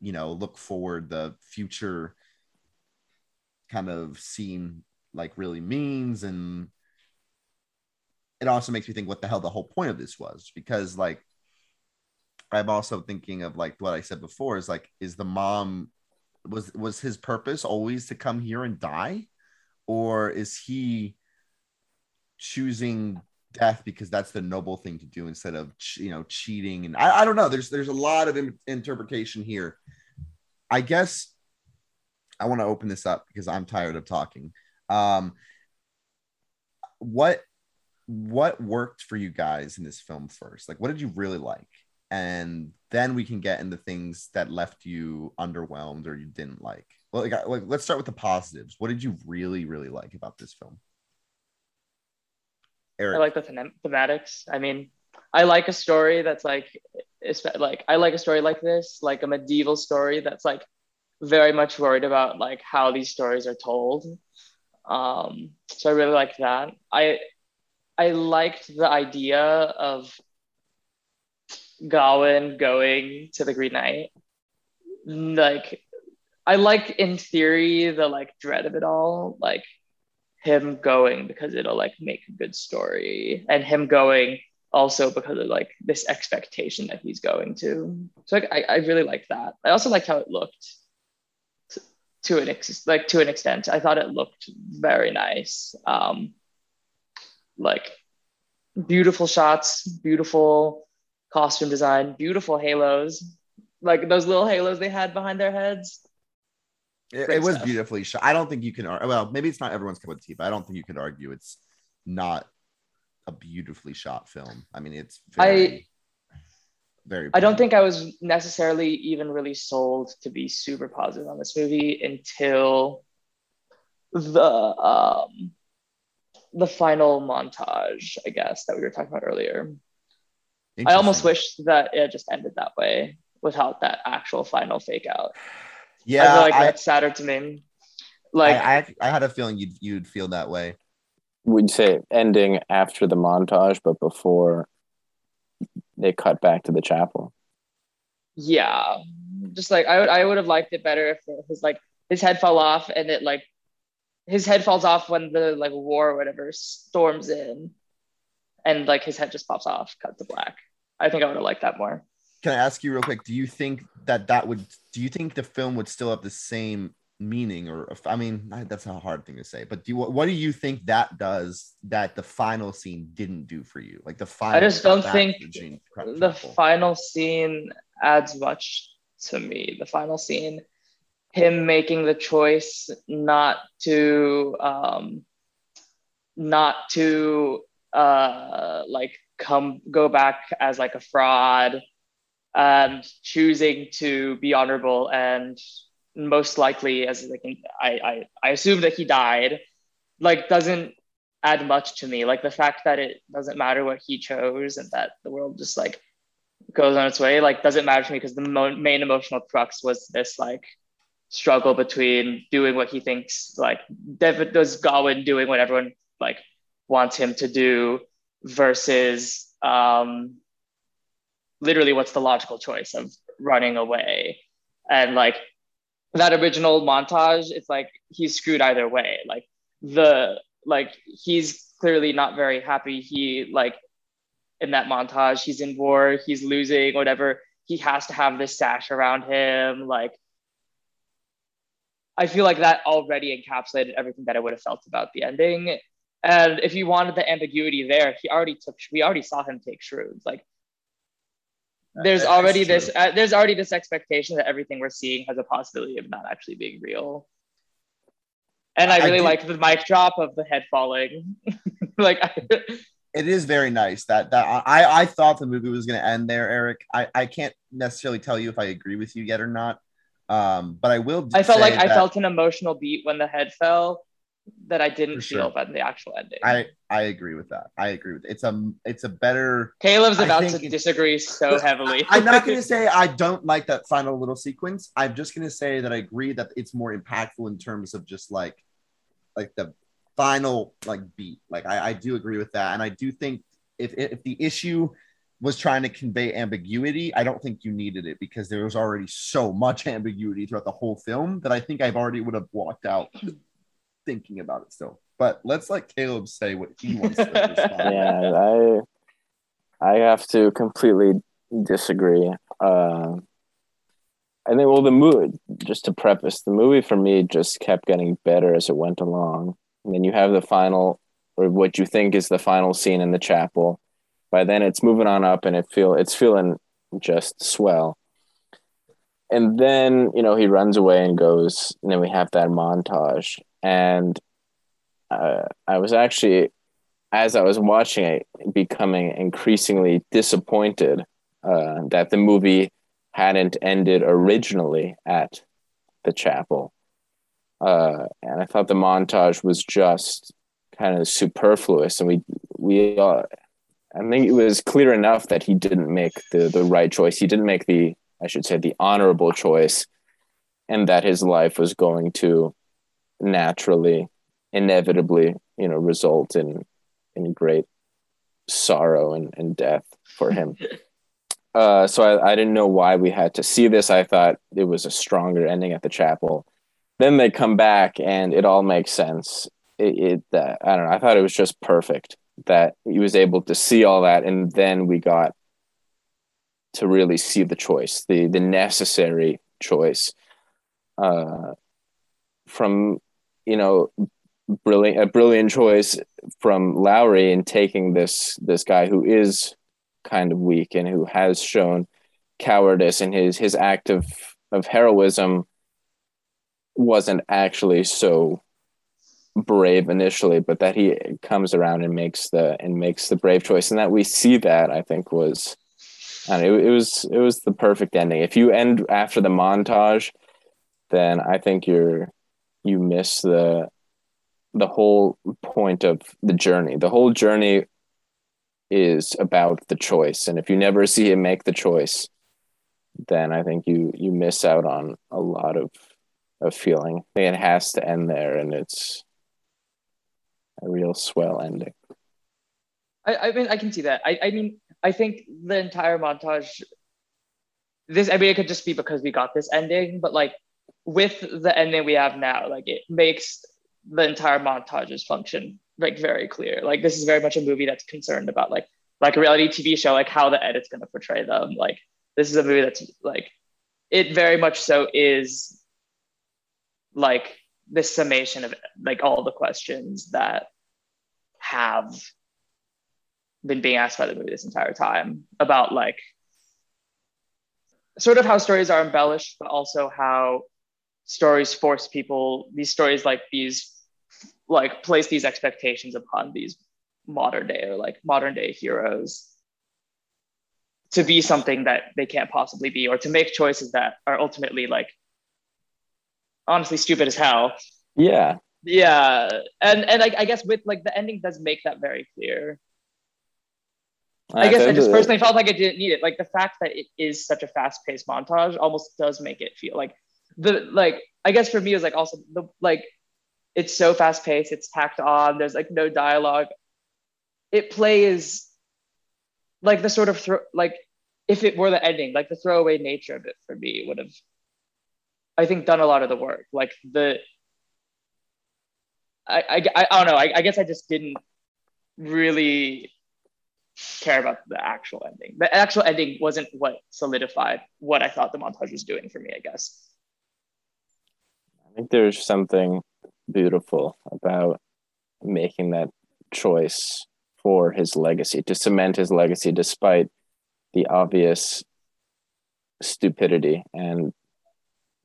you know look forward the future kind of scene like really means. And it also makes me think what the hell the whole point of this was because like i'm also thinking of like what i said before is like is the mom was was his purpose always to come here and die? Or is he choosing death because that's the noble thing to do instead of you know cheating? And I, I don't know. There's there's a lot of in- interpretation here. I guess i want to open this up because i'm tired of talking um what what worked for you guys in this film first? Like what did you really like? And then we can get into things that left you underwhelmed or you didn't like. Well like, like let's start with the positives. What did you really really like about this film? Eric. I like the them- thematics. I mean, I like a story that's like, it's like I like a story like this, like a medieval story that's like very much worried about like how these stories are told. Um, so I really like that. I I liked the idea of Gawain going to the Green Knight. Like, I like in theory the like dread of it all, like him going because it'll like make a good story, and him going also because of like this expectation that he's going to. So like, I I really liked that. I also liked how it looked. To an ex- like to an extent. I thought it looked very nice. Um, like beautiful shots, beautiful costume design, beautiful halos, like those little halos they had behind their heads. It, it was beautifully shot. I don't think you can. ar- Well, maybe it's not everyone's cup of tea, but I don't think you could argue it's not a beautifully shot film. I mean, it's very, very. I don't think I was necessarily even really sold to be super positive on this movie until the um the final montage, I guess, that we were talking about earlier. I almost wish that it just ended that way without that actual final fake out. Yeah, I feel like I, that's sadder to me. Like I, I, I had a feeling you'd you'd feel that way. We'd say ending after the montage, but before they cut back to the chapel. yeah just like i would i would have liked it better if his like his head fell off and it like his head falls off when the like war or whatever storms in and like his head just pops off cut to black i think i would have liked that more Can I ask you real quick? Do you think that that would? Do you think the film would still have the same meaning? Or I mean, that's a hard thing to say. But do you, what do you think that does that the final scene didn't do for you? Like the final. I just don't think the final scene adds much to me the final scene him making the choice not to um not to uh like come go back as like a fraud and choosing to be honorable and most likely as like I, I i assume that he died like doesn't add much to me. Like the fact that it doesn't matter what he chose and that the world just like goes on its way like doesn't matter to me because the mo- main emotional crux was this like struggle between doing what he thinks like David does Gawain doing what everyone like wants him to do versus um literally what's the logical choice of running away? And like that original montage it's like he's screwed either way. Like the like he's clearly not very happy. He like in that montage he's in war he's losing whatever. He has to have this sash around him like i feel like that already encapsulated everything that i would have felt about the ending. And if you wanted the ambiguity there he already took we already saw him take shrooms. Like there's already this uh, there's already this expectation that everything we're seeing has a possibility of not actually being real and i I really do- like the mic drop of the head falling like it is very nice that that I I thought the movie was going to end there, Eric. I I can't necessarily tell you if I agree with you yet or not. Um, but I will. I felt like I felt an emotional beat when the head fell that I didn't For feel sure. by the actual ending. I I agree with that. I agree with it. It's a it's a better. Caleb's about to disagree so heavily. I'm not going to say I don't like that final little sequence. I'm just going to say that I agree that it's more impactful in terms of just like like the final like beat. Like I, I do agree with that, and I do think if if the issue was trying to convey ambiguity, I don't think you needed it because there was already so much ambiguity throughout the whole film that I think I've already would have walked out thinking about it still. But let's let Caleb say what he wants to yeah, I I have to completely disagree. Uh, I think well, the mood, just to preface the movie for me just kept getting better as it went along. And then you have the final, or what you think is the final scene in the chapel. By then, it's moving on up, and it feel it's feeling just swell. And then you know he runs away and goes, and then we have that montage, and uh, I was actually as I was watching it, becoming increasingly disappointed uh, that the movie hadn't ended originally at the chapel. Uh, and I thought the montage was just kind of superfluous. And we, we, uh, I think it was clear enough that he didn't make the, the right choice. He didn't make the, I should say, the honorable choice, and that his life was going to naturally, inevitably, you know, result in in great sorrow and, and death for him. uh, so I, I didn't know why we had to see this. I thought it was a stronger ending at the chapel. Then they come back and it all makes sense. It, it uh, I don't know. I thought it was just perfect that he was able to see all that, and then we got to really see the choice, the the necessary choice. Uh, from you know brilliant a brilliant choice from Lowery in taking this this guy who is kind of weak and who has shown cowardice and his his act of of heroism wasn't actually so brave initially but that he comes around and makes the and makes the brave choice. And that we see that i think was and it, it was it was the perfect ending. If you end after the montage then i think you're you miss the the whole point of the journey the whole journey is about the choice and if you never see him make the choice then i think you you miss out on a lot of of feeling it has to end there and it's a real swell ending I, I mean, I can see that. I, I mean, I think the entire montage. This, I mean, it could just be because we got this ending, but like with the ending we have now, like it makes the entire montages function like very clear. Like this is very much a movie that's concerned about like like a reality TV show, like how the edit's going to portray them. Like this is a movie that's like it very much so is like this summation of like all the questions that have been being asked by the movie this entire time about like sort of how stories are embellished, but also how stories force people, these stories like these, like place these expectations upon these modern day or like modern day heroes to be something that they can't possibly be or to make choices that are ultimately like honestly stupid as hell. yeah Yeah. And and I, I guess with like the ending does make that very clear. I guess I just personally felt like I didn't need it. Like the fact that it is such a fast-paced montage almost does make it feel like the like I guess for me was like also the like it's so fast-paced, it's tacked on, there's like no dialogue. It plays like the sort of throw like if it were the ending, like the throwaway nature of it for me would have I think done a lot of the work. Like the I I, I, I don't know, I, I guess I just didn't really care about the actual ending. The actual ending wasn't what solidified what I thought the montage was doing for me, I guess. I think there's something beautiful about making that choice for his legacy to cement his legacy despite the obvious stupidity. And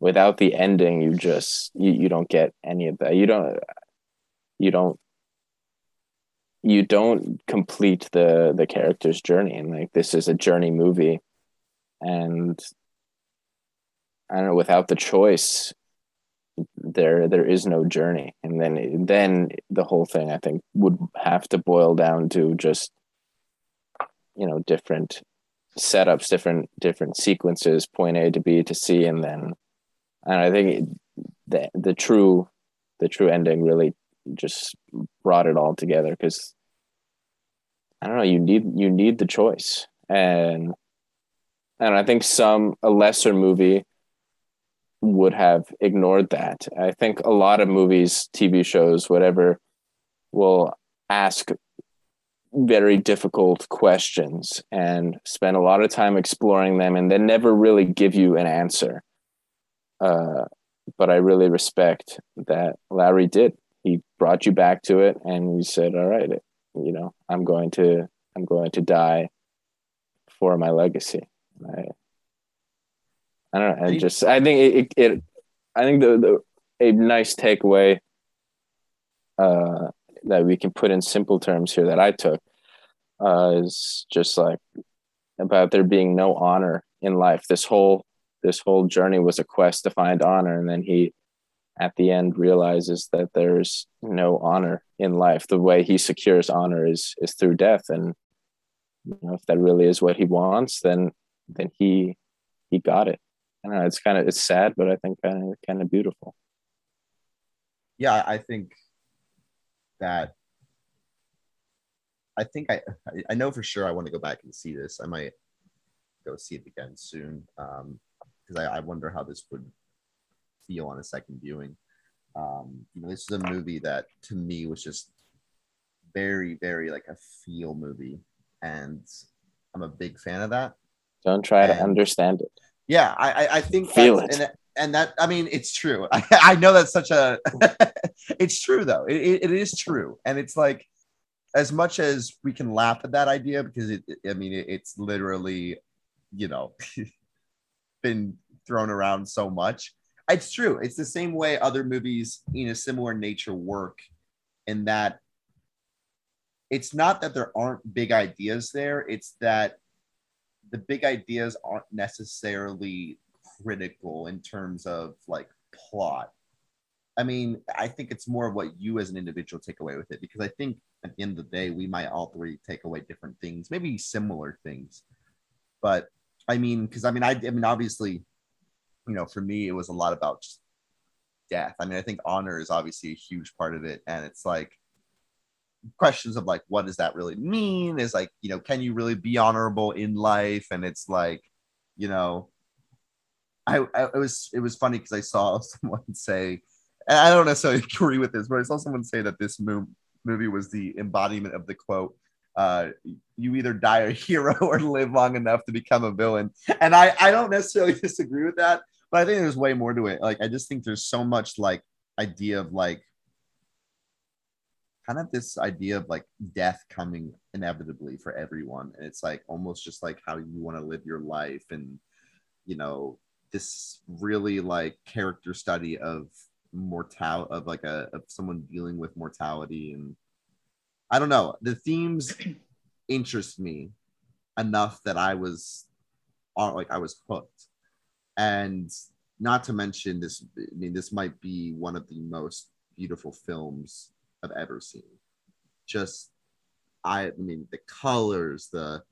without the ending you just you, you don't get any of that. You don't you don't you don't complete the the character's journey. And like this is a journey movie. And i don't know without the choice there there is no journey. And then then the whole thing i think would have to boil down to just you know different setups different different sequences point a to b to c and then and i think the the true the true ending really just brought it all together because i don't know you need you need the choice. And and i think some a lesser movie would have ignored that. I think a lot of movies, TV shows, whatever, will ask very difficult questions and spend a lot of time exploring them and then never really give you an answer. Uh, but I really respect that Larry did. He brought you back to it and he said, all right, you know, I'm going to, I'm going to die for my legacy. I, I don't know. I just I think it, it, I think the, the a nice takeaway uh, that we can put in simple terms here that I took uh, is just like about there being no honor in life. This whole this whole journey was a quest to find honor, and then he at the end realizes that there's no honor in life. The way he secures honor is is through death, and you know if that really is what he wants, then then he he got it. I don't know. It's kind of it's sad, but I think kind of kind of beautiful. yeah, I think that I think I I- know for sure I want to go back and see this. I might go see it again soon um, because I, I wonder how this would feel on a second viewing. Um, you know, this is a movie that to me was just very very like a feel movie, and I'm a big fan of that. Don't try to understand it. Yeah, I I, think Feel it. and and that I mean it's true. I, I know that's such a it's true though. It, it, it is true, and it's like as much as we can laugh at that idea because it. I mean, it, it's literally, you know, been thrown around so much. It's true. It's the same way other movies in a similar nature work, in that it's not that there aren't big ideas there. It's that the big ideas aren't necessarily critical in terms of like plot. I mean, I think it's more of what you as an individual take away with it because I think at the end of the day, we might all three take away different things, maybe similar things. But I mean, because I mean, I, I mean, obviously, you know, for me, it was a lot about death. I mean, I think honor is obviously a huge part of it, and it's like questions of like, what does that really mean? Is like, you know, can you really be honorable in life? And it's like, you know, I, I it was it was funny because I saw someone say, and I don't necessarily agree with this, but I saw someone say that this mo- movie was the embodiment of the quote. Uh, you either die a hero or live long enough to become a villain. And I, I don't necessarily disagree with that, but I think there's way more to it. Like, I just think there's so much like idea of like kind of this idea of like death coming inevitably for everyone. And it's like almost just like how you want to live your life and, you know, this really like character study of mortality of like a of someone dealing with mortality and I don't know. The themes interest me enough that I was uh, like I was hooked. And not to mention this I mean this might be one of the most beautiful films I've ever seen. Just I, I mean the colors, the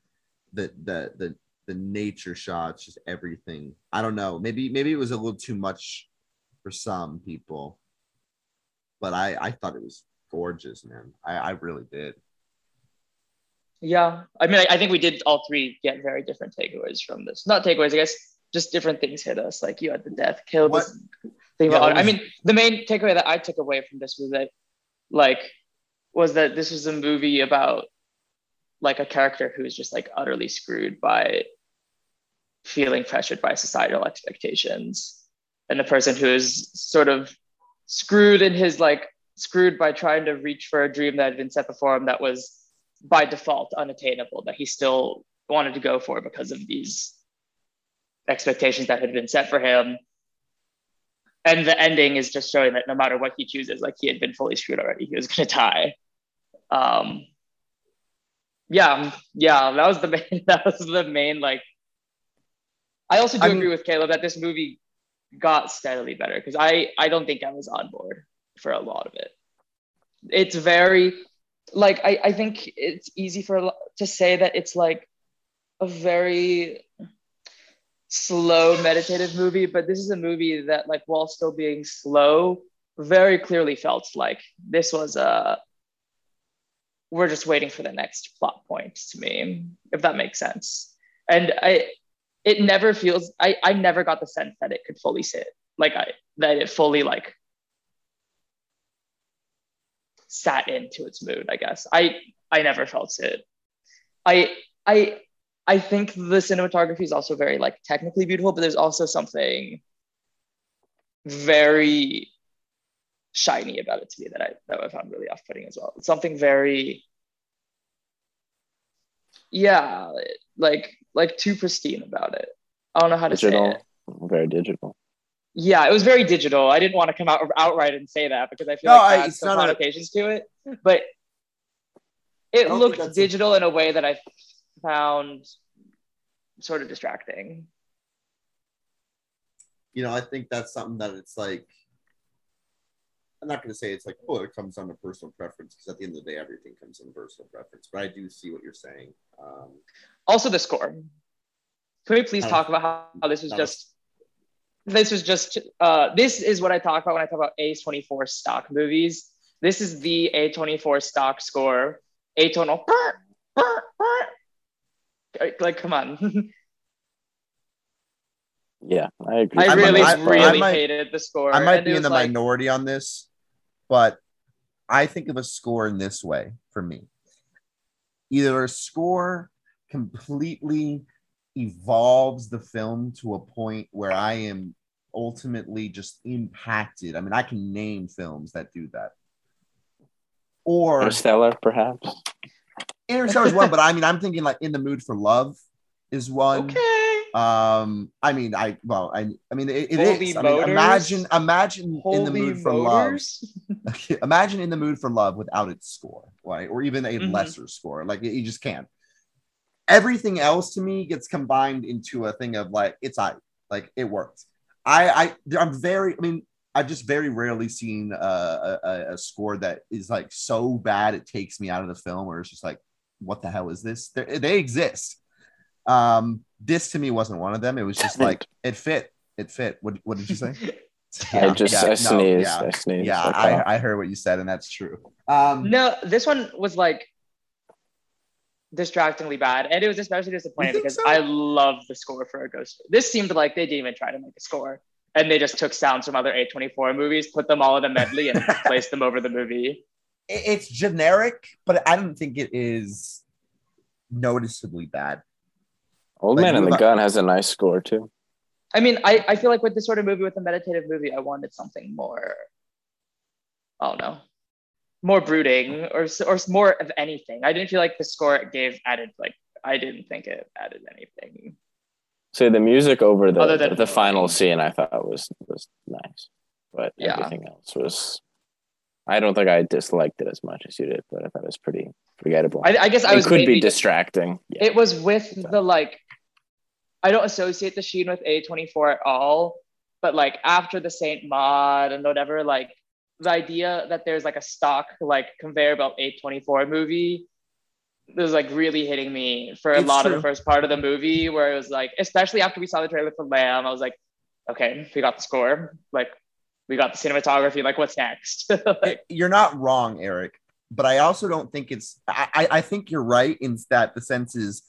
the the the the nature shots, just everything. I don't know. Maybe maybe it was a little too much for some people, but I I thought it was gorgeous, man. I I really did. Yeah, I mean, I, I think we did all three get very different takeaways from this. Not takeaways, I guess, just different things hit us. Like you had the death kill. What- Thing Yeah, about, I mean, the main takeaway that I took away from this was that, like, was that this was a movie about like a character who is just like utterly screwed by feeling pressured by societal expectations, and the person who is sort of screwed in his like screwed by trying to reach for a dream that had been set before him that was by default unattainable that he still wanted to go for because of these expectations that had been set for him and the ending is just showing that no matter what he chooses like he had been fully screwed already. He was going to die. Um yeah yeah that was the main that was the main like i also do I mean- agree with caleb that this movie got steadily better because i i don't think i was on board for a lot of it. It's very like I, I think it's easy for to say that it's like a very slow meditative movie but this is a movie that like while still being slow very clearly felt like this was a we're just waiting for the next plot point to me if that makes sense. And i it never feels i i never got the sense that it could fully sit like i that it fully like sat into its mood i guess. I i never felt it. I i i think the cinematography is also very like technically beautiful but there's also something very shiny about it to me that i that i found really off-putting as well it's something very yeah like like too pristine about it i don't know how to say it very digital. yeah, it was very digital. I didn't want to come out outright and say that because I feel No, like I- that's some not a- to it. But it looked that's a- digital in a way that I found sort of distracting. You know, I think that's something that it's like. I'm not going to say it's like, oh, it comes down to personal preference because at the end of the day, everything comes in personal preference. But I do see what you're saying. Um, Also, the score. Can we please talk about how, how this was That was- just? This was just. Uh, this is what I talk about when I talk about A24 stock movies. This is the A24 stock score. Atonal. Like, come on. Yeah, I agree. I really, I- really I might- hated the score. I might be in the like- minority on this, but I think of a score in this way for me. Either a score completely evolves the film to a point where I am ultimately just impacted. I mean, I can name films that do that. Or Interstellar, perhaps. Interstellar is one, but I mean, I'm thinking like In the Mood for Love is one. Okay. Um, I mean, I well, I I mean, it, it is. I mean, imagine, imagine Holy in the mood for motors. love. imagine in the mood for love without its score, right? Or even a Mhm. lesser score. Like you just can't. Everything else to me gets combined into a thing of like it's I like it works. I I I'm very. I mean, I've just very rarely seen a, a, a- a score that is like so bad it takes me out of the film, or it's just like, what the hell is this? They're, they exist. Um, this to me wasn't one of them. It was just like it fit. It fit. What What did you say? I just I no, sneezed. yeah. I sneezed. Yeah, I coughed. I, I heard what you said, and that's true. Um, No, this one was like distractingly bad, and it was especially disappointing because so? I love the score for a ghost. This seemed like they didn't even try to make a score, and they just took sounds from other A24 movies, put them all in a medley, and placed them over the movie. It- it's generic, but I don't think it is noticeably bad. Old Like, Man you and the about- Gun has a nice score too. I mean, I, I feel like with this sort of movie, with a meditative movie, I wanted something more. I don't know, more brooding or or more of anything. I didn't feel like the score gave added like I didn't think it added anything. So the music over the Other than- the final scene I thought was was nice, but Yeah. everything else was. I don't think I disliked it as much as you did, but I thought it was pretty forgettable. I, I guess I it was could mainly be distracting. Yeah. it was with the like i don't associate the sheen with a24 at all but like after the Saint Maud and whatever like the idea that there's like a stock like conveyor belt a24 movie was like really hitting me for a It's lot of the first part of the movie where it was like especially after we saw the trailer for lamb i was like okay we got the score like we got the cinematography like what's next like, You're not wrong, Eric, but I also don't think it's. I, I think you're right in that the sense is,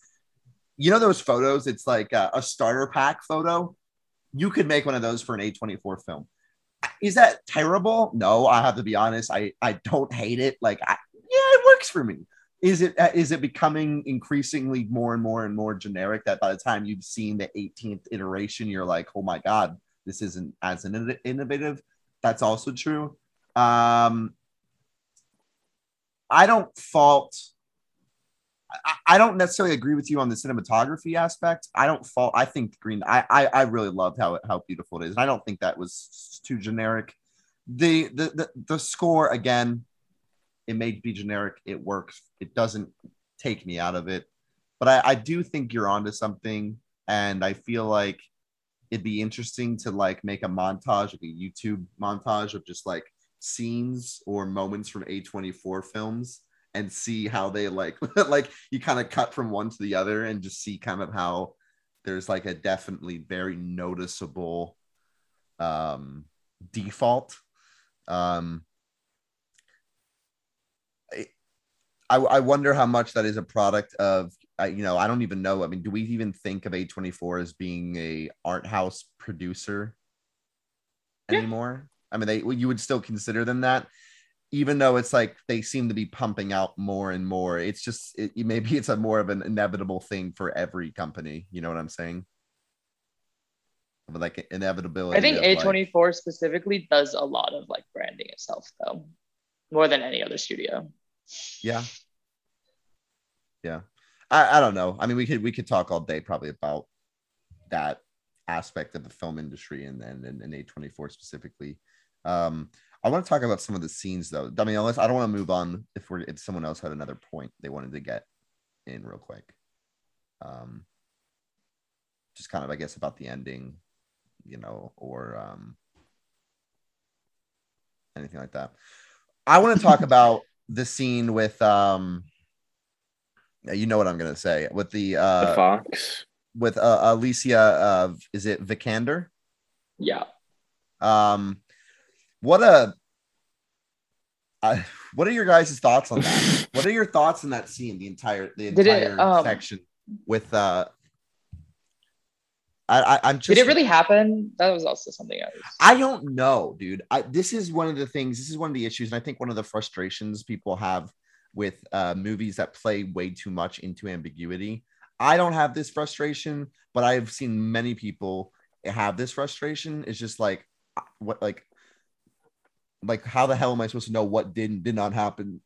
you know, those photos. It's like a, a starter pack photo. You could make one of those for an A24 film. Is that terrible? No, I have to be honest. I I don't hate it. Like, I, yeah, it works for me. Is it uh, it becoming increasingly more and more and more generic that by the time you've seen the 18th iteration, you're like, oh my god, this isn't as inno- innovative. That's also true. Um, I don't fault. I, I don't necessarily agree with you on the cinematography aspect. I don't fault. I think Green. I I, I really loved how how beautiful it is, and I don't think that was too generic. The the the, the score again, it may be generic. It works. It doesn't take me out of it, but I, I do think you're onto something, and I feel like it'd be interesting to like make a montage, like a YouTube montage of just like scenes or moments from A24 films and see how they like like you kind of cut from one to the other and just see kind of how there's like a definitely very noticeable um default. Um I, I I wonder how much that is a product of I, you know I don't even know. I mean do we even think of A24 as being a art house producer Yeah. anymore? I mean they you would still consider them that even though it's like they seem to be pumping out more and more. It's just it, maybe it's a more of an inevitable thing for every company you know what i'm saying? But, like inevitability i think a24 specifically does a lot of like branding itself though more than any other studio. Yeah. Yeah I, I don't know. I mean we could we could talk all day probably about that aspect of the film industry and then and, and a24 specifically. Um i want to talk about some of the scenes though. I mean unless i don't want to move on if we're if someone else had another point they wanted to get in real quick. Um just kind of i guess about the ending you know or um anything like that. I want to talk about the scene with um you know what i'm gonna say with the the uh Fox. with uh, alicia uh is it vikander yeah um what a I, what are your guys' thoughts on that what are your thoughts on that scene the entire the Did it, entire um, section with uh I, I i'm just Did it really happen? That was also something else. I don't know, dude. I, this is one of the things. This is one of the issues, and I think one of the frustrations people have with uh, movies that play way too much into ambiguity. I don't have this frustration, but I've seen many people have this frustration. It's just like what like like how the hell am I supposed to know what didn't did not happen?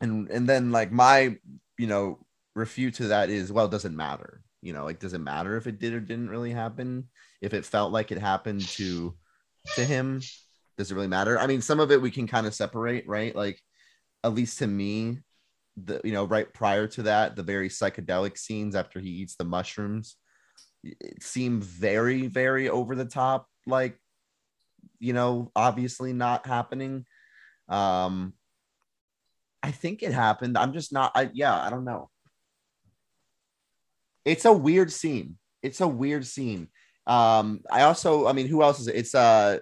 And and then like my you know refute to that is well, it doesn't matter. You know, like does it matter if it did or didn't really happen? If it felt like it happened to to him, does it really matter? I mean, some of it we can kind of separate, right? Like at least to me, the you know right prior to that, the very psychedelic scenes after he eats the mushrooms, it seemed very very over the top, like you know obviously not happening. Um, I think it happened. I'm just not. I yeah, I don't know. It's a weird scene. It's a weird scene. Um, I also, I mean, who else is it? It's uh,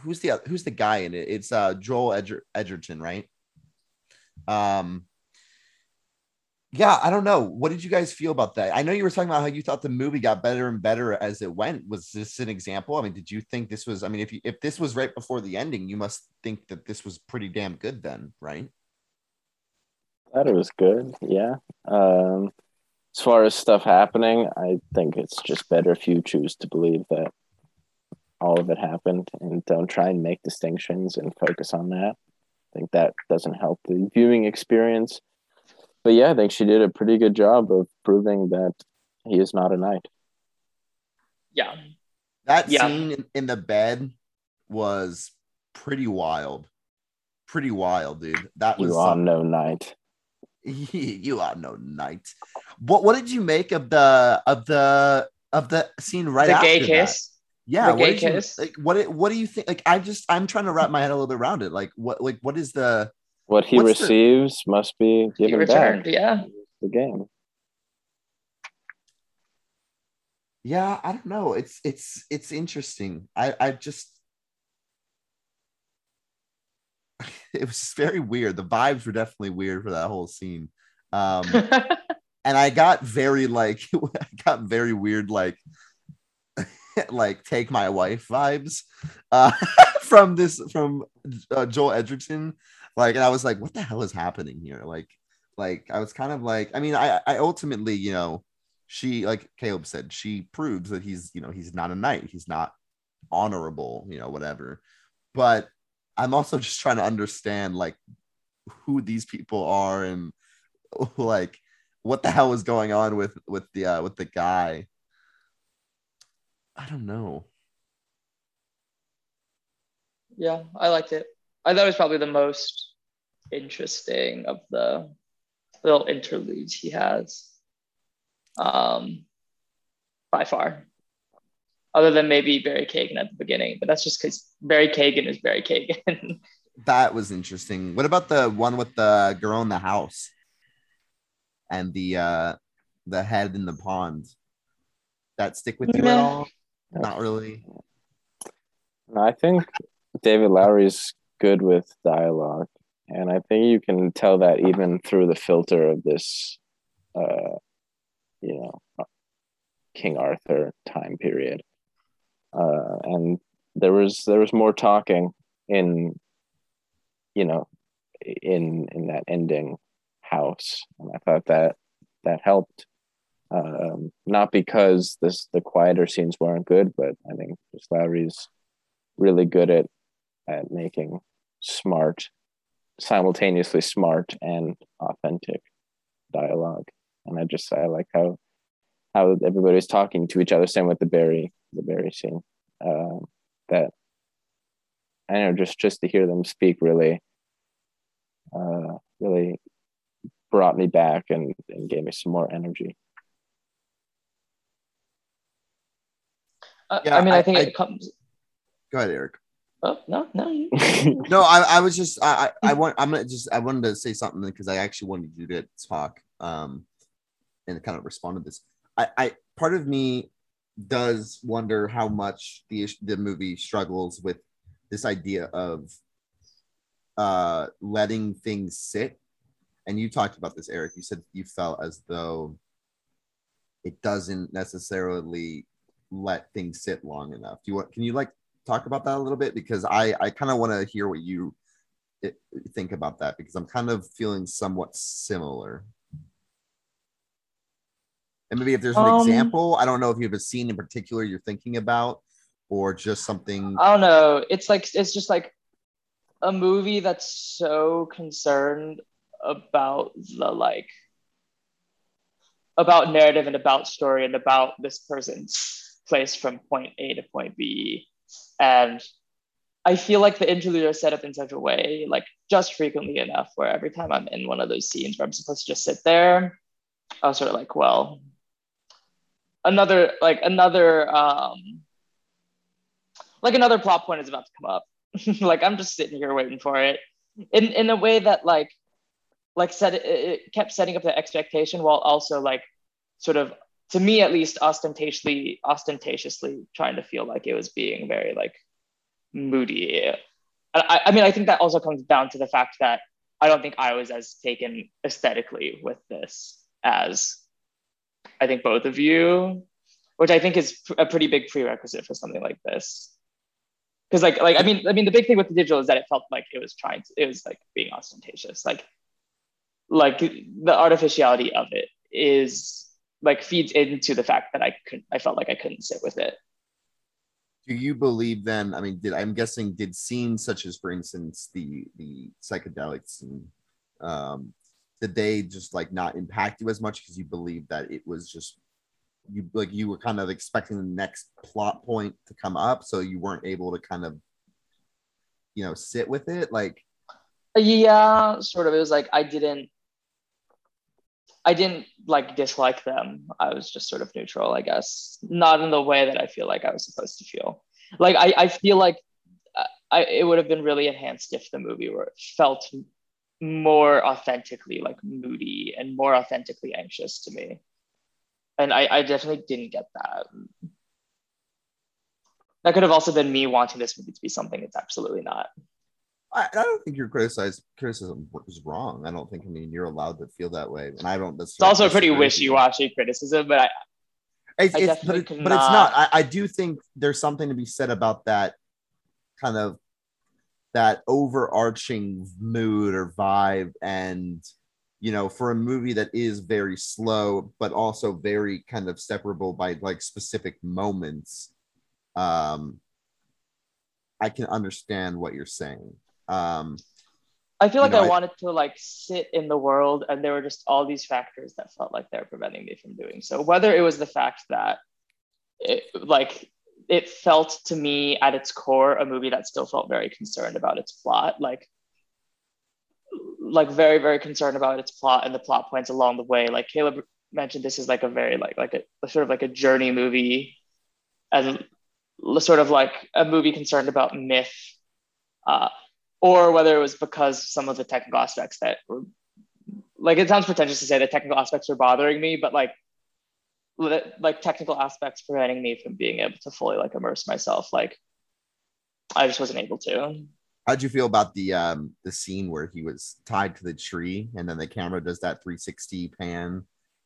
who's the who's the guy in it? It's uh Joel Edger- Edgerton, right? Um, yeah, I don't know. What did you guys feel about that? I know you were talking about how you thought the movie got better and better as it went. Was this an example? I mean, did you think this was? I mean, if you, if this was right before the ending, you must think that this was pretty damn good, then, right? Thought it was good. Yeah. Um, as far as stuff happening, I think it's just better if you choose to believe that all of it happened and don't try and make distinctions and focus on that. I think that doesn't help the viewing experience. But yeah, I think she did a pretty good job of proving that he is not a knight. Yeah. That Yeah. scene in, in the bed was pretty wild. Pretty wild, dude. That was You are some- no knight. you are no knight. What what did you make of the of the of the scene right after? the after gay that? kiss. Yeah, The what gay did you- like what what do you think? Like I just I'm trying to wrap my head a little bit around it. Like what like what is the What he What's the- receives must be given returned. back. Yeah. The game. yeah, I don't know. It's it's it's interesting. I I just it was just very weird. The vibes were definitely weird for that whole scene. Um and I got very like I got very weird like like take my wife vibes uh from this from uh, Joel Edgerton. Like and I was like what the hell is happening here? Like like I was kind of like I mean I I ultimately you know she like Caleb said she proves that he's you know he's not a knight. He's not honorable you know whatever. But I'm also just trying to understand like who these people are and like what the hell is going on with with the uh with the guy i don't know yeah, I liked it. I thought it was probably the most interesting of the little interludes he has. Um, by far. Other than maybe Barry Keoghan at the beginning, but that's just because Barry Keoghan is Barry Keoghan. that was interesting what about the one with the girl in the house and the uh the head in the pond that stick with you at all not really And I think David Lowery's good with dialogue, and I think you can tell that even through the filter of this, uh, you know, King Arthur time period. Uh, and there was there was more talking in, you know, in in that ending house, and I thought that that helped. Um, not because this the quieter scenes weren't good, but I think just Lowery's really good at at making smart, simultaneously smart and authentic dialogue. And I just I like how how everybody's talking to each other. Same with the Barry the Barry scene. Um, that I know just just to hear them speak really, uh, really brought me back and, and gave me some more energy. Yeah, I mean, I, I- think I- it comes. go ahead eric Oh no, no. you- no i, I was just I, I i want i'm gonna just i wanted to say something because i actually wanted you to talk um and kind of respond to this i i part of me does wonder how much the ish- the movie struggles with this idea of uh letting things sit and you talked about this eric you said you felt as though it doesn't necessarily let things sit long enough do you want can you like talk about that a little bit because i i kind of want to hear what you think about that because i'm kind of feeling somewhat similar And maybe if there's an Um, example, I don't know if you have a scene in particular you're thinking about, or just something. I don't know. It's like it's just like a movie that's so concerned about the like about narrative and about story and about this person's place from point A to point B. And I feel like the interlude are set up in such a way, like just frequently enough, where every time I'm in one of those scenes where I'm supposed to just sit there, I was sort of like, well, another like another um like another plot point is about to come up. like I'm just sitting here waiting for it. In in a way that like like said it, it kept setting up the expectation while also like sort of to me at least ostentatiously ostentatiously trying to feel like it was being very like moody. I, I mean I think that also comes down to the fact that I don't think I was as taken aesthetically with this as I think both of you, which I think is a pretty big prerequisite for something like this. Because like like I mean I mean the big thing with the digital is that it felt like it was trying to it was like being ostentatious like like the artificiality of it is like feeds into the fact that I couldn't I felt like I couldn't sit with it. Do you believe then? I mean, did I'm guessing did scenes such as, for instance, the the psychedelic scene, um, did they just like not impact you as much because you believe that it was just you like you were kind of expecting the next plot point to come up, so you weren't able to kind of you know sit with it like Yeah, sort of. It was like I didn't I didn't like dislike them. I was just sort of neutral, I guess. Not in the way that I feel like I was supposed to feel. Like I, I feel like uh, I, it would have been really enhanced if the movie were felt more authentically like moody and more authentically anxious to me. And I, I definitely didn't get that. That could have also been me wanting this movie to be something it's absolutely not. I, I don't think your criticize criticism is wrong. I don't think I mean you're allowed to feel that way, and I don't. It's also pretty wishy-washy criticism, but I, It's, I it's, but, it, but it's not. not- I, I do think there's something to be said about that kind of that overarching mood or vibe, and you know, for a movie that is very slow, but also very kind of separable by like specific moments. Um, I can understand what you're saying. Um, I feel You like know, I wanted to like sit in the world, and there were just all these factors that felt like they were preventing me from doing so. Whether it was the fact that it like it felt to me at its core a movie that still felt very concerned about its plot, like like very very concerned about its plot and the plot points along the way. Like Caleb mentioned, this is like a very like like a, a sort of like a journey movie, and sort of like a movie concerned about myth. Uh, or whether it was because some of the technical aspects that were like it sounds pretentious to say that technical aspects were bothering me but like like technical aspects preventing me from being able to fully like immerse myself like i just wasn't able to How'd you feel about the um the scene where he was tied to the tree and then the camera does that 360 pan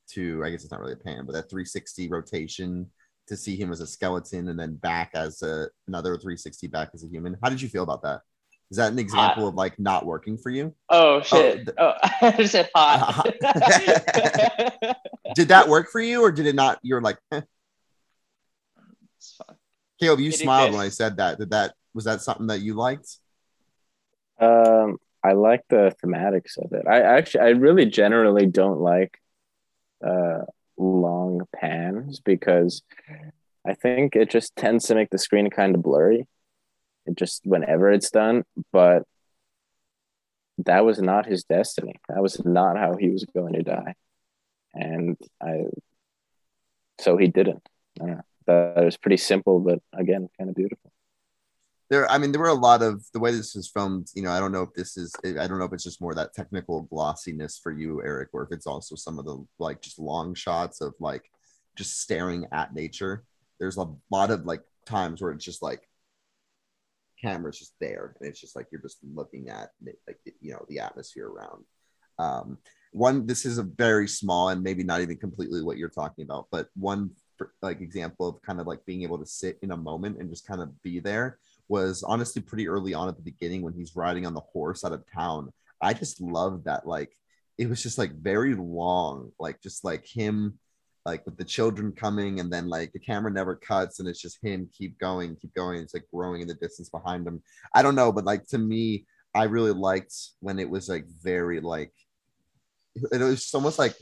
to I guess it's not really a pan, but that 360 rotation to see him as a skeleton and then back as a, another 360 back as a human. How did you feel about that? Is that an example of like not working for you? oh shit th- oh, i said hot Did that work for you or did it not? You're like, eh. It's fine. Caleb, you It smiled when I said that. Did that was that something that you liked? Um, I like the thematics of it. I actually, I really generally don't like uh, long pans because I think it just tends to make the screen kind of blurry. Just whenever it's done, but that was not his destiny. That was not how he was going to die, and I. So he didn't. I. That was pretty simple, but again, kind of beautiful. there i mean there were a lot of the way this is filmed you know i don't know if this is i don't know if it's just more that technical glossiness for you eric or if it's also some of the like just long shots of like just staring at nature there's a lot of like times where it's just like camera's just there and it's just like you're just looking at like you know the atmosphere around um one this is a very small and maybe not even completely what you're talking about but one like example of kind of like being able to sit in a moment and just kind of be there was honestly pretty early on at the beginning when he's riding on the horse out of town. I just loved that. Like, it was just like very long, like just like him like with the children coming and then like the camera never cuts and it's just him keep going keep going. It's like growing in the distance behind him. I don't know but like to me i really liked when it was like very like it was almost like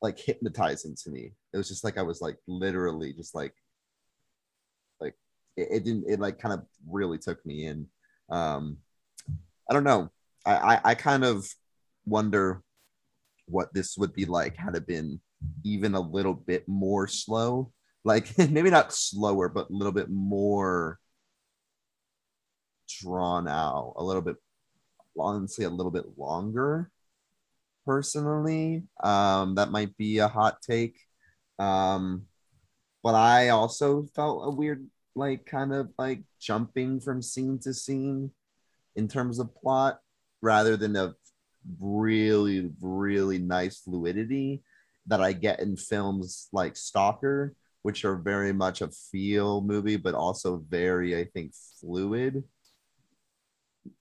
like hypnotizing to me. It was just like i was like literally just like like it, it didn't it like kind of really took me in. Um i don't know. I, I i kind of wonder what this would be like had it been even a little bit more slow. Like maybe not slower, but a little bit more drawn out, a little bit honestly a little bit longer personally. Um, that might be a hot take. Um, but I also felt a weird, like, kind of like jumping from scene to scene in terms of plot rather than a really, really nice fluidity that I get in films like Stalker, which are very much a feel movie, but also very, I think, fluid.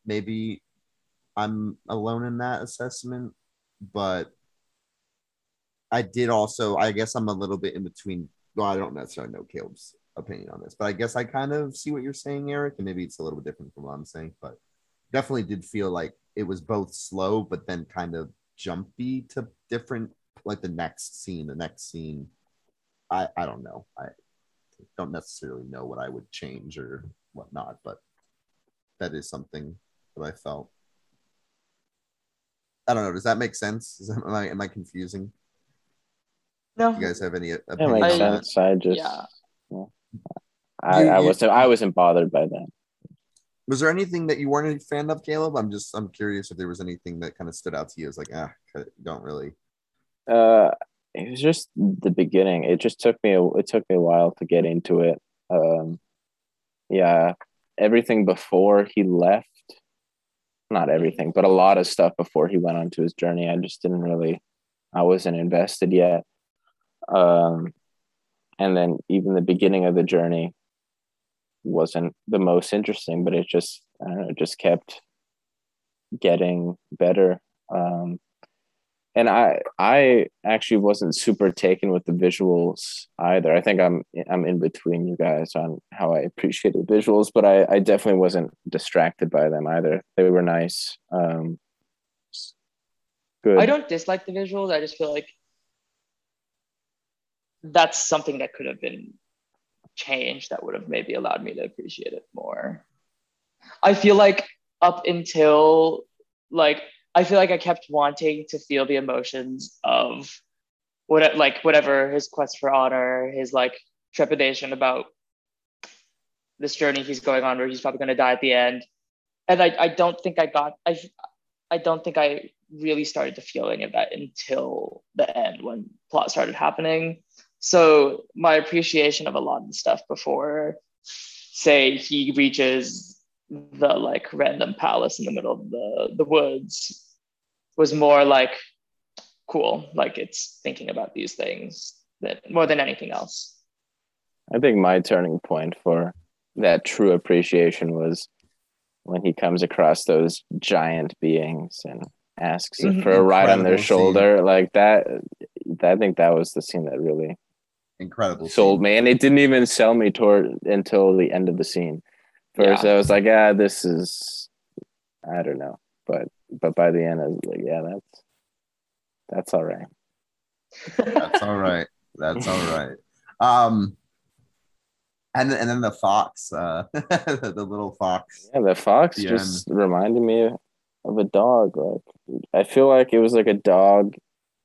Maybe I'm alone in that assessment, but I did also, I guess I'm a little bit in between. Well, I don't necessarily know Caleb's opinion on this, but I guess I kind of see what you're saying, Eric, and maybe it's a little bit different from what I'm saying, but definitely did feel like it was both slow, but then kind of jumpy to different like the next scene, the next scene. I I don't know. I don't necessarily know what I would change or whatnot, but that is something that I felt. I don't know. Does that make sense? Is that, am I am I confusing? No. You guys have any It makes on that? sense. I just, Yeah. I, You- I wasn't, I wasn't bothered by that. Was there anything that you weren't a fan of, Caleb? I'm just I'm curious if there was anything that kind of stood out to you as like ah, don't really. Uh, it was just the beginning. It just took me. A, it took me a while to get into it. Um, yeah, everything before he left, not everything, but a lot of stuff before he went on to his journey. I just didn't really. I wasn't invested yet. Um, and then even the beginning of the journey wasn't the most interesting, but it just I don't know, just kept getting better. Um, and I I actually wasn't super taken with the visuals either. I think I'm I'm in between you guys on how I appreciate the visuals, but I, I definitely wasn't distracted by them either. They were nice. Um, good. I don't dislike the visuals. I just feel like that's something that could have been changed that would have maybe allowed me to appreciate it more. I feel like up until like I feel like I kept wanting to feel the emotions of what like whatever his quest for honor, his like trepidation about this journey he's going on where he's probably going to die at the end. And I, I don't think I got I I don't think I really started to feel any of that until the end when plot started happening. So my appreciation of a lot of the stuff before, say he reaches the like random palace in the middle of the the woods, was more like cool. Like it's thinking about these things that more than anything else. I think my turning point for that true appreciation was when he comes across those giant beings and asks Mhm. for a ride on their Incredible shoulder like that i think that was the scene that really Incredible. sold scene. me and it didn't even sell me toward until the end of the scene first i was like ah this is i don't know but but by the end i was like yeah that's that's all right That's all right. That's all right. Um, and and then the fox, uh, the little fox. Yeah, the fox The just reminded me of a dog. Like I feel like it was like a dog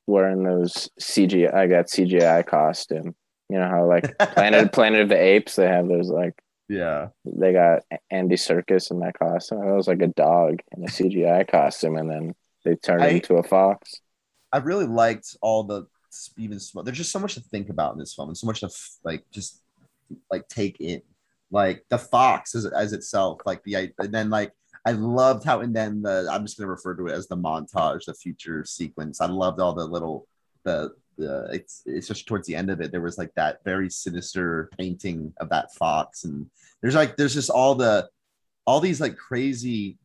wearing those CGI. I got CGI costume. You know how like Planet Planet of the Apes they have those like Yeah, they got Andy Serkis in that costume. It was like a dog in a CGI costume, and then they turned I- into a fox. I really liked all the even small. There's just so much to think about in this film, and so much to like just like take in. Like the fox as, as itself, like the and then like I loved how and then the I'm just gonna refer to it as the montage, the future sequence. I loved all the little the it's it's just towards the end of it there was like that very sinister painting of that fox and there's like there's just all the all these like crazy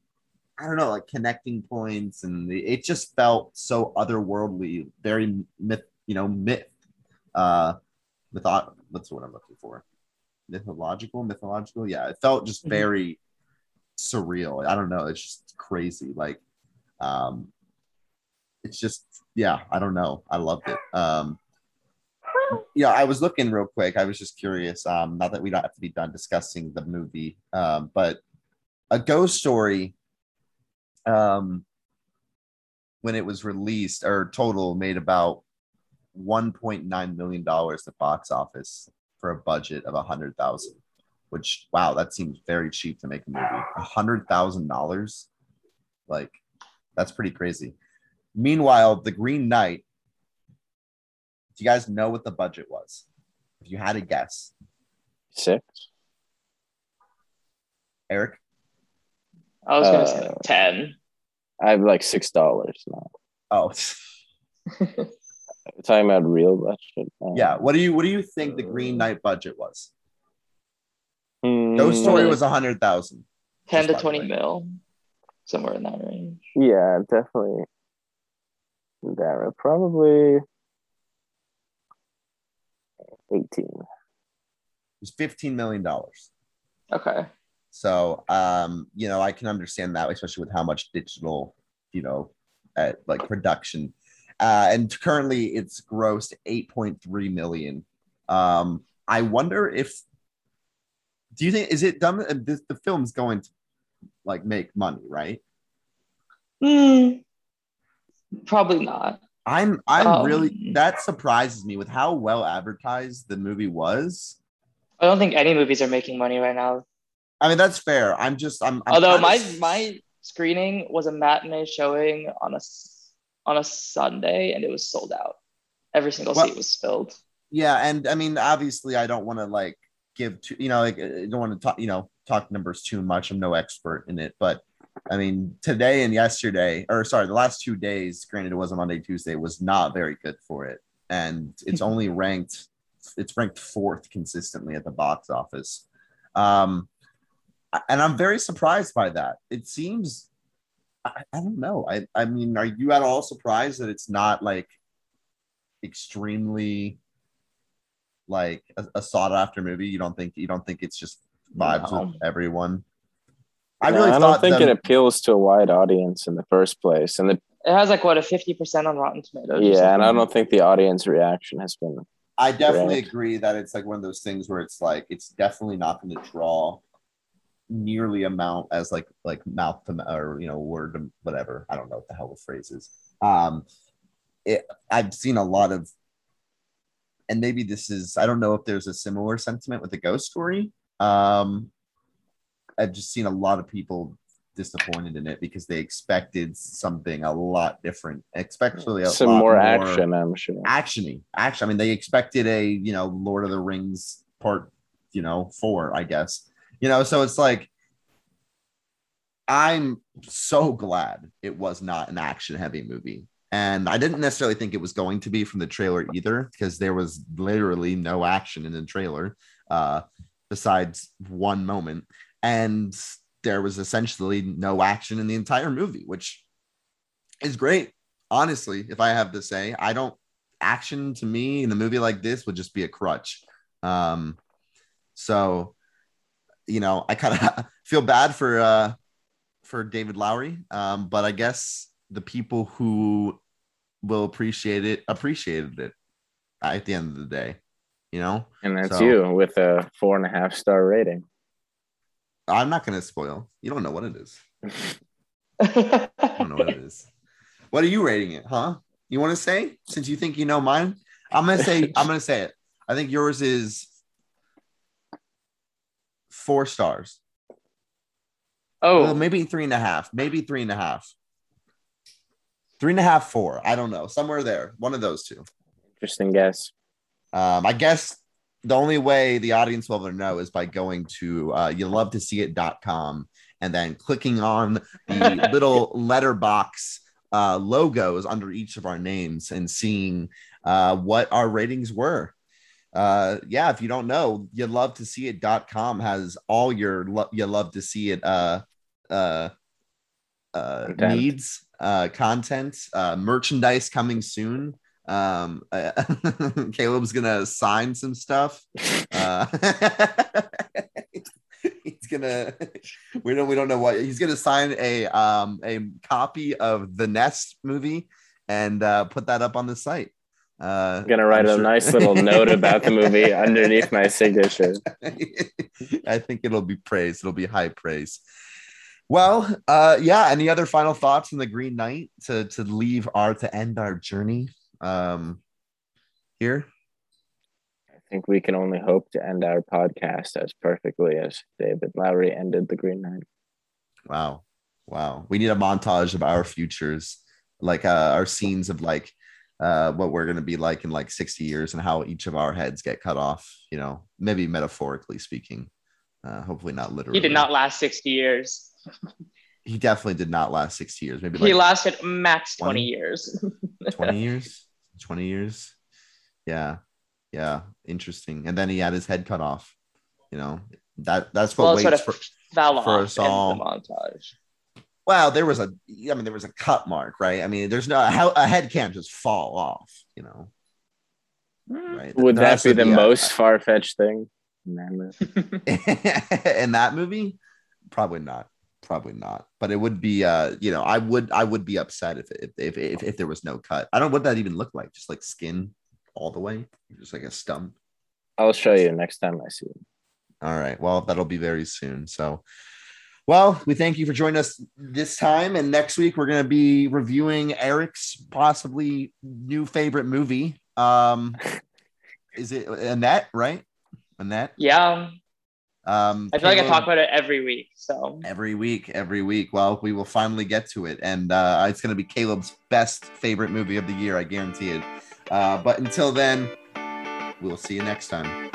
I don't know, like connecting points, and the, it just felt so otherworldly, very myth, you know, myth, uh, mytho- what's what I'm looking for? Mythological, mythological. Yeah, it felt just Mhm. very surreal. I don't know. It's just crazy. Like, um, it's just yeah. I don't know. I loved it. Um, yeah, I was looking real quick. I was just curious. Um, not that we don't have to be done discussing the movie, um, but a ghost story. Um, when it was released, or total made about 1.9 million dollars at box office for a budget of a hundred thousand. Which wow, that seems very cheap to make a movie. A hundred thousand dollars, like that's pretty crazy. Meanwhile, The Green Knight. Do you guys know what the budget was? If you had a guess, Six. Eric. I was gonna say Uh, like 10. I have like six dollars now. Oh, We're talking about real budget. Uh, yeah. What do you What do you think the Green Knight budget was? Ghost Story Mm. was a hundred thousand. 10 to Just by the 20 mil. Somewhere in that range. Yeah, definitely. That probably eighteen. It's fifteen million dollars. Okay. So, um, you know, I can understand that, especially with how much digital, you know, at like production. Uh, and currently it's grossed 8.3 million. Um, I wonder if, do you think, is it done? uh, This, the film's going to like make money, right? Hmm. Probably not. I'm, I'm Um, really, that surprises me with how well advertised the movie was. I don't think any movies are making money right now. I mean, that's fair. I'm just, I'm, I'm Although my my screening was a matinee showing on a on a Sunday and it was sold out. Every single Well- seat was filled. yeah and i mean obviously i don't want to like give too you know like i don't want to talk you know talk numbers too much i'm no expert in it but i mean today and yesterday or sorry the last two days granted it wasn't monday tuesday was not very good for it and it's only ranked it's ranked fourth consistently at the box office um and i'm very surprised by that it seems I, I don't know i i mean are you at all surprised that it's not like extremely like a, a sought after movie? You don't think you don't think it's just vibes No. with everyone? I No, I don't think them- it appeals to a wide audience in the first place, and the It has like what a fifty percent on Rotten Tomatoes. yeah, and I don't think the audience reaction has been. I definitely Right. agree that it's like one of those things where it's like it's definitely not going to draw nearly amount as like like mouth to or you know word to whatever. I don't know what the hell the phrase is. Um, it, I've seen a lot of, and maybe this is I don't know if there's a similar sentiment with the ghost story. Um, I've just seen a lot of people disappointed in it because they expected something a lot different, especially a Some lot more action, I'm sure. actiony action i mean they expected a you know lord of the rings part you know four i guess. You know so it's like i'm so glad it was not an action heavy movie. And i didn't necessarily think it was going to be from the trailer either because there was literally no action in the trailer uh besides one moment and there was essentially no action in the entire movie which is great honestly if i have to say i don't action to me in a movie like this would just be a crutch. Um, so, you know, I kind of feel bad for uh, for David Lowery, um, but I guess the people who will appreciate it appreciated it at the end of the day. You know, And that's So- you with a four and a half star rating. I'm not going to spoil. You don't know what it is. I don't know what it is. What are you rating it, huh? You want to say since you think you know mine? I'm gonna say I'm gonna say it. I think yours is four stars. Well, oh, maybe three and a half. Maybe three and a half. Three and a half, four. I don't know. Somewhere there. One of those two. Interesting guess. Um, I guess the only way the audience will ever know is by going to uh, you love to see it.com and then clicking on the little Letterboxd uh, logos under each of our names and seeing uh, what our ratings were. Uh, yeah, if you don't know, you love to see it.com has all your lo- you love to see it uh, uh, uh, Content. needs, uh, content, uh, merchandise coming soon Um, Caleb's gonna sign some stuff. Uh, he's gonna we don't we don't know what he's gonna sign a um a copy of the Nest movie and uh, put that up on the site. Uh, I'm gonna write I'm a sure- nice little note about the movie underneath my signature. I think it'll be praise. It'll be high praise. Well, uh, yeah. Any other final thoughts on the Green Knight to to leave our to end our journey um, here? I think we can only hope to end our podcast as perfectly as David Lowery ended the Green Knight. Wow, wow. We need a montage of our futures, like uh, our scenes of like uh, what we're gonna be like in like sixty years and how each of our heads get cut off. You know, maybe metaphorically speaking. Uh, hopefully not literally. He did not last 60 years. He definitely did not last sixty years. Maybe He like lasted max 20 20? years. 20 years 20 years. Yeah yeah interesting. And then he had his head cut off you know? That that's what well, waits sort of for fell for off us in all. the montage. well there was a i mean there was a cut mark right? I mean there's no how a head can't just fall off you know? Right. Would There that be to the a- most far fetched thing? in that movie? in that movie? Probably not probably not but it would be uh you know i would i would be upset if if if, if, if there was no cut i don't know what that even looked like just like skin all the way just like a stump I'll show you next time I see him. All right. Well, that'll be very soon. So, well, we thank you for joining us this time. And next week, we're going to be reviewing Eric's possibly new favorite movie. Um, is it Annette, right? Annette. Yeah, Um, I feel like I talk about it every week. So every week, every week. Well, we will finally get to it. And uh, it's going to be Caleb's best favorite movie of the year. I guarantee it. Uh, but until then, we'll see you next time.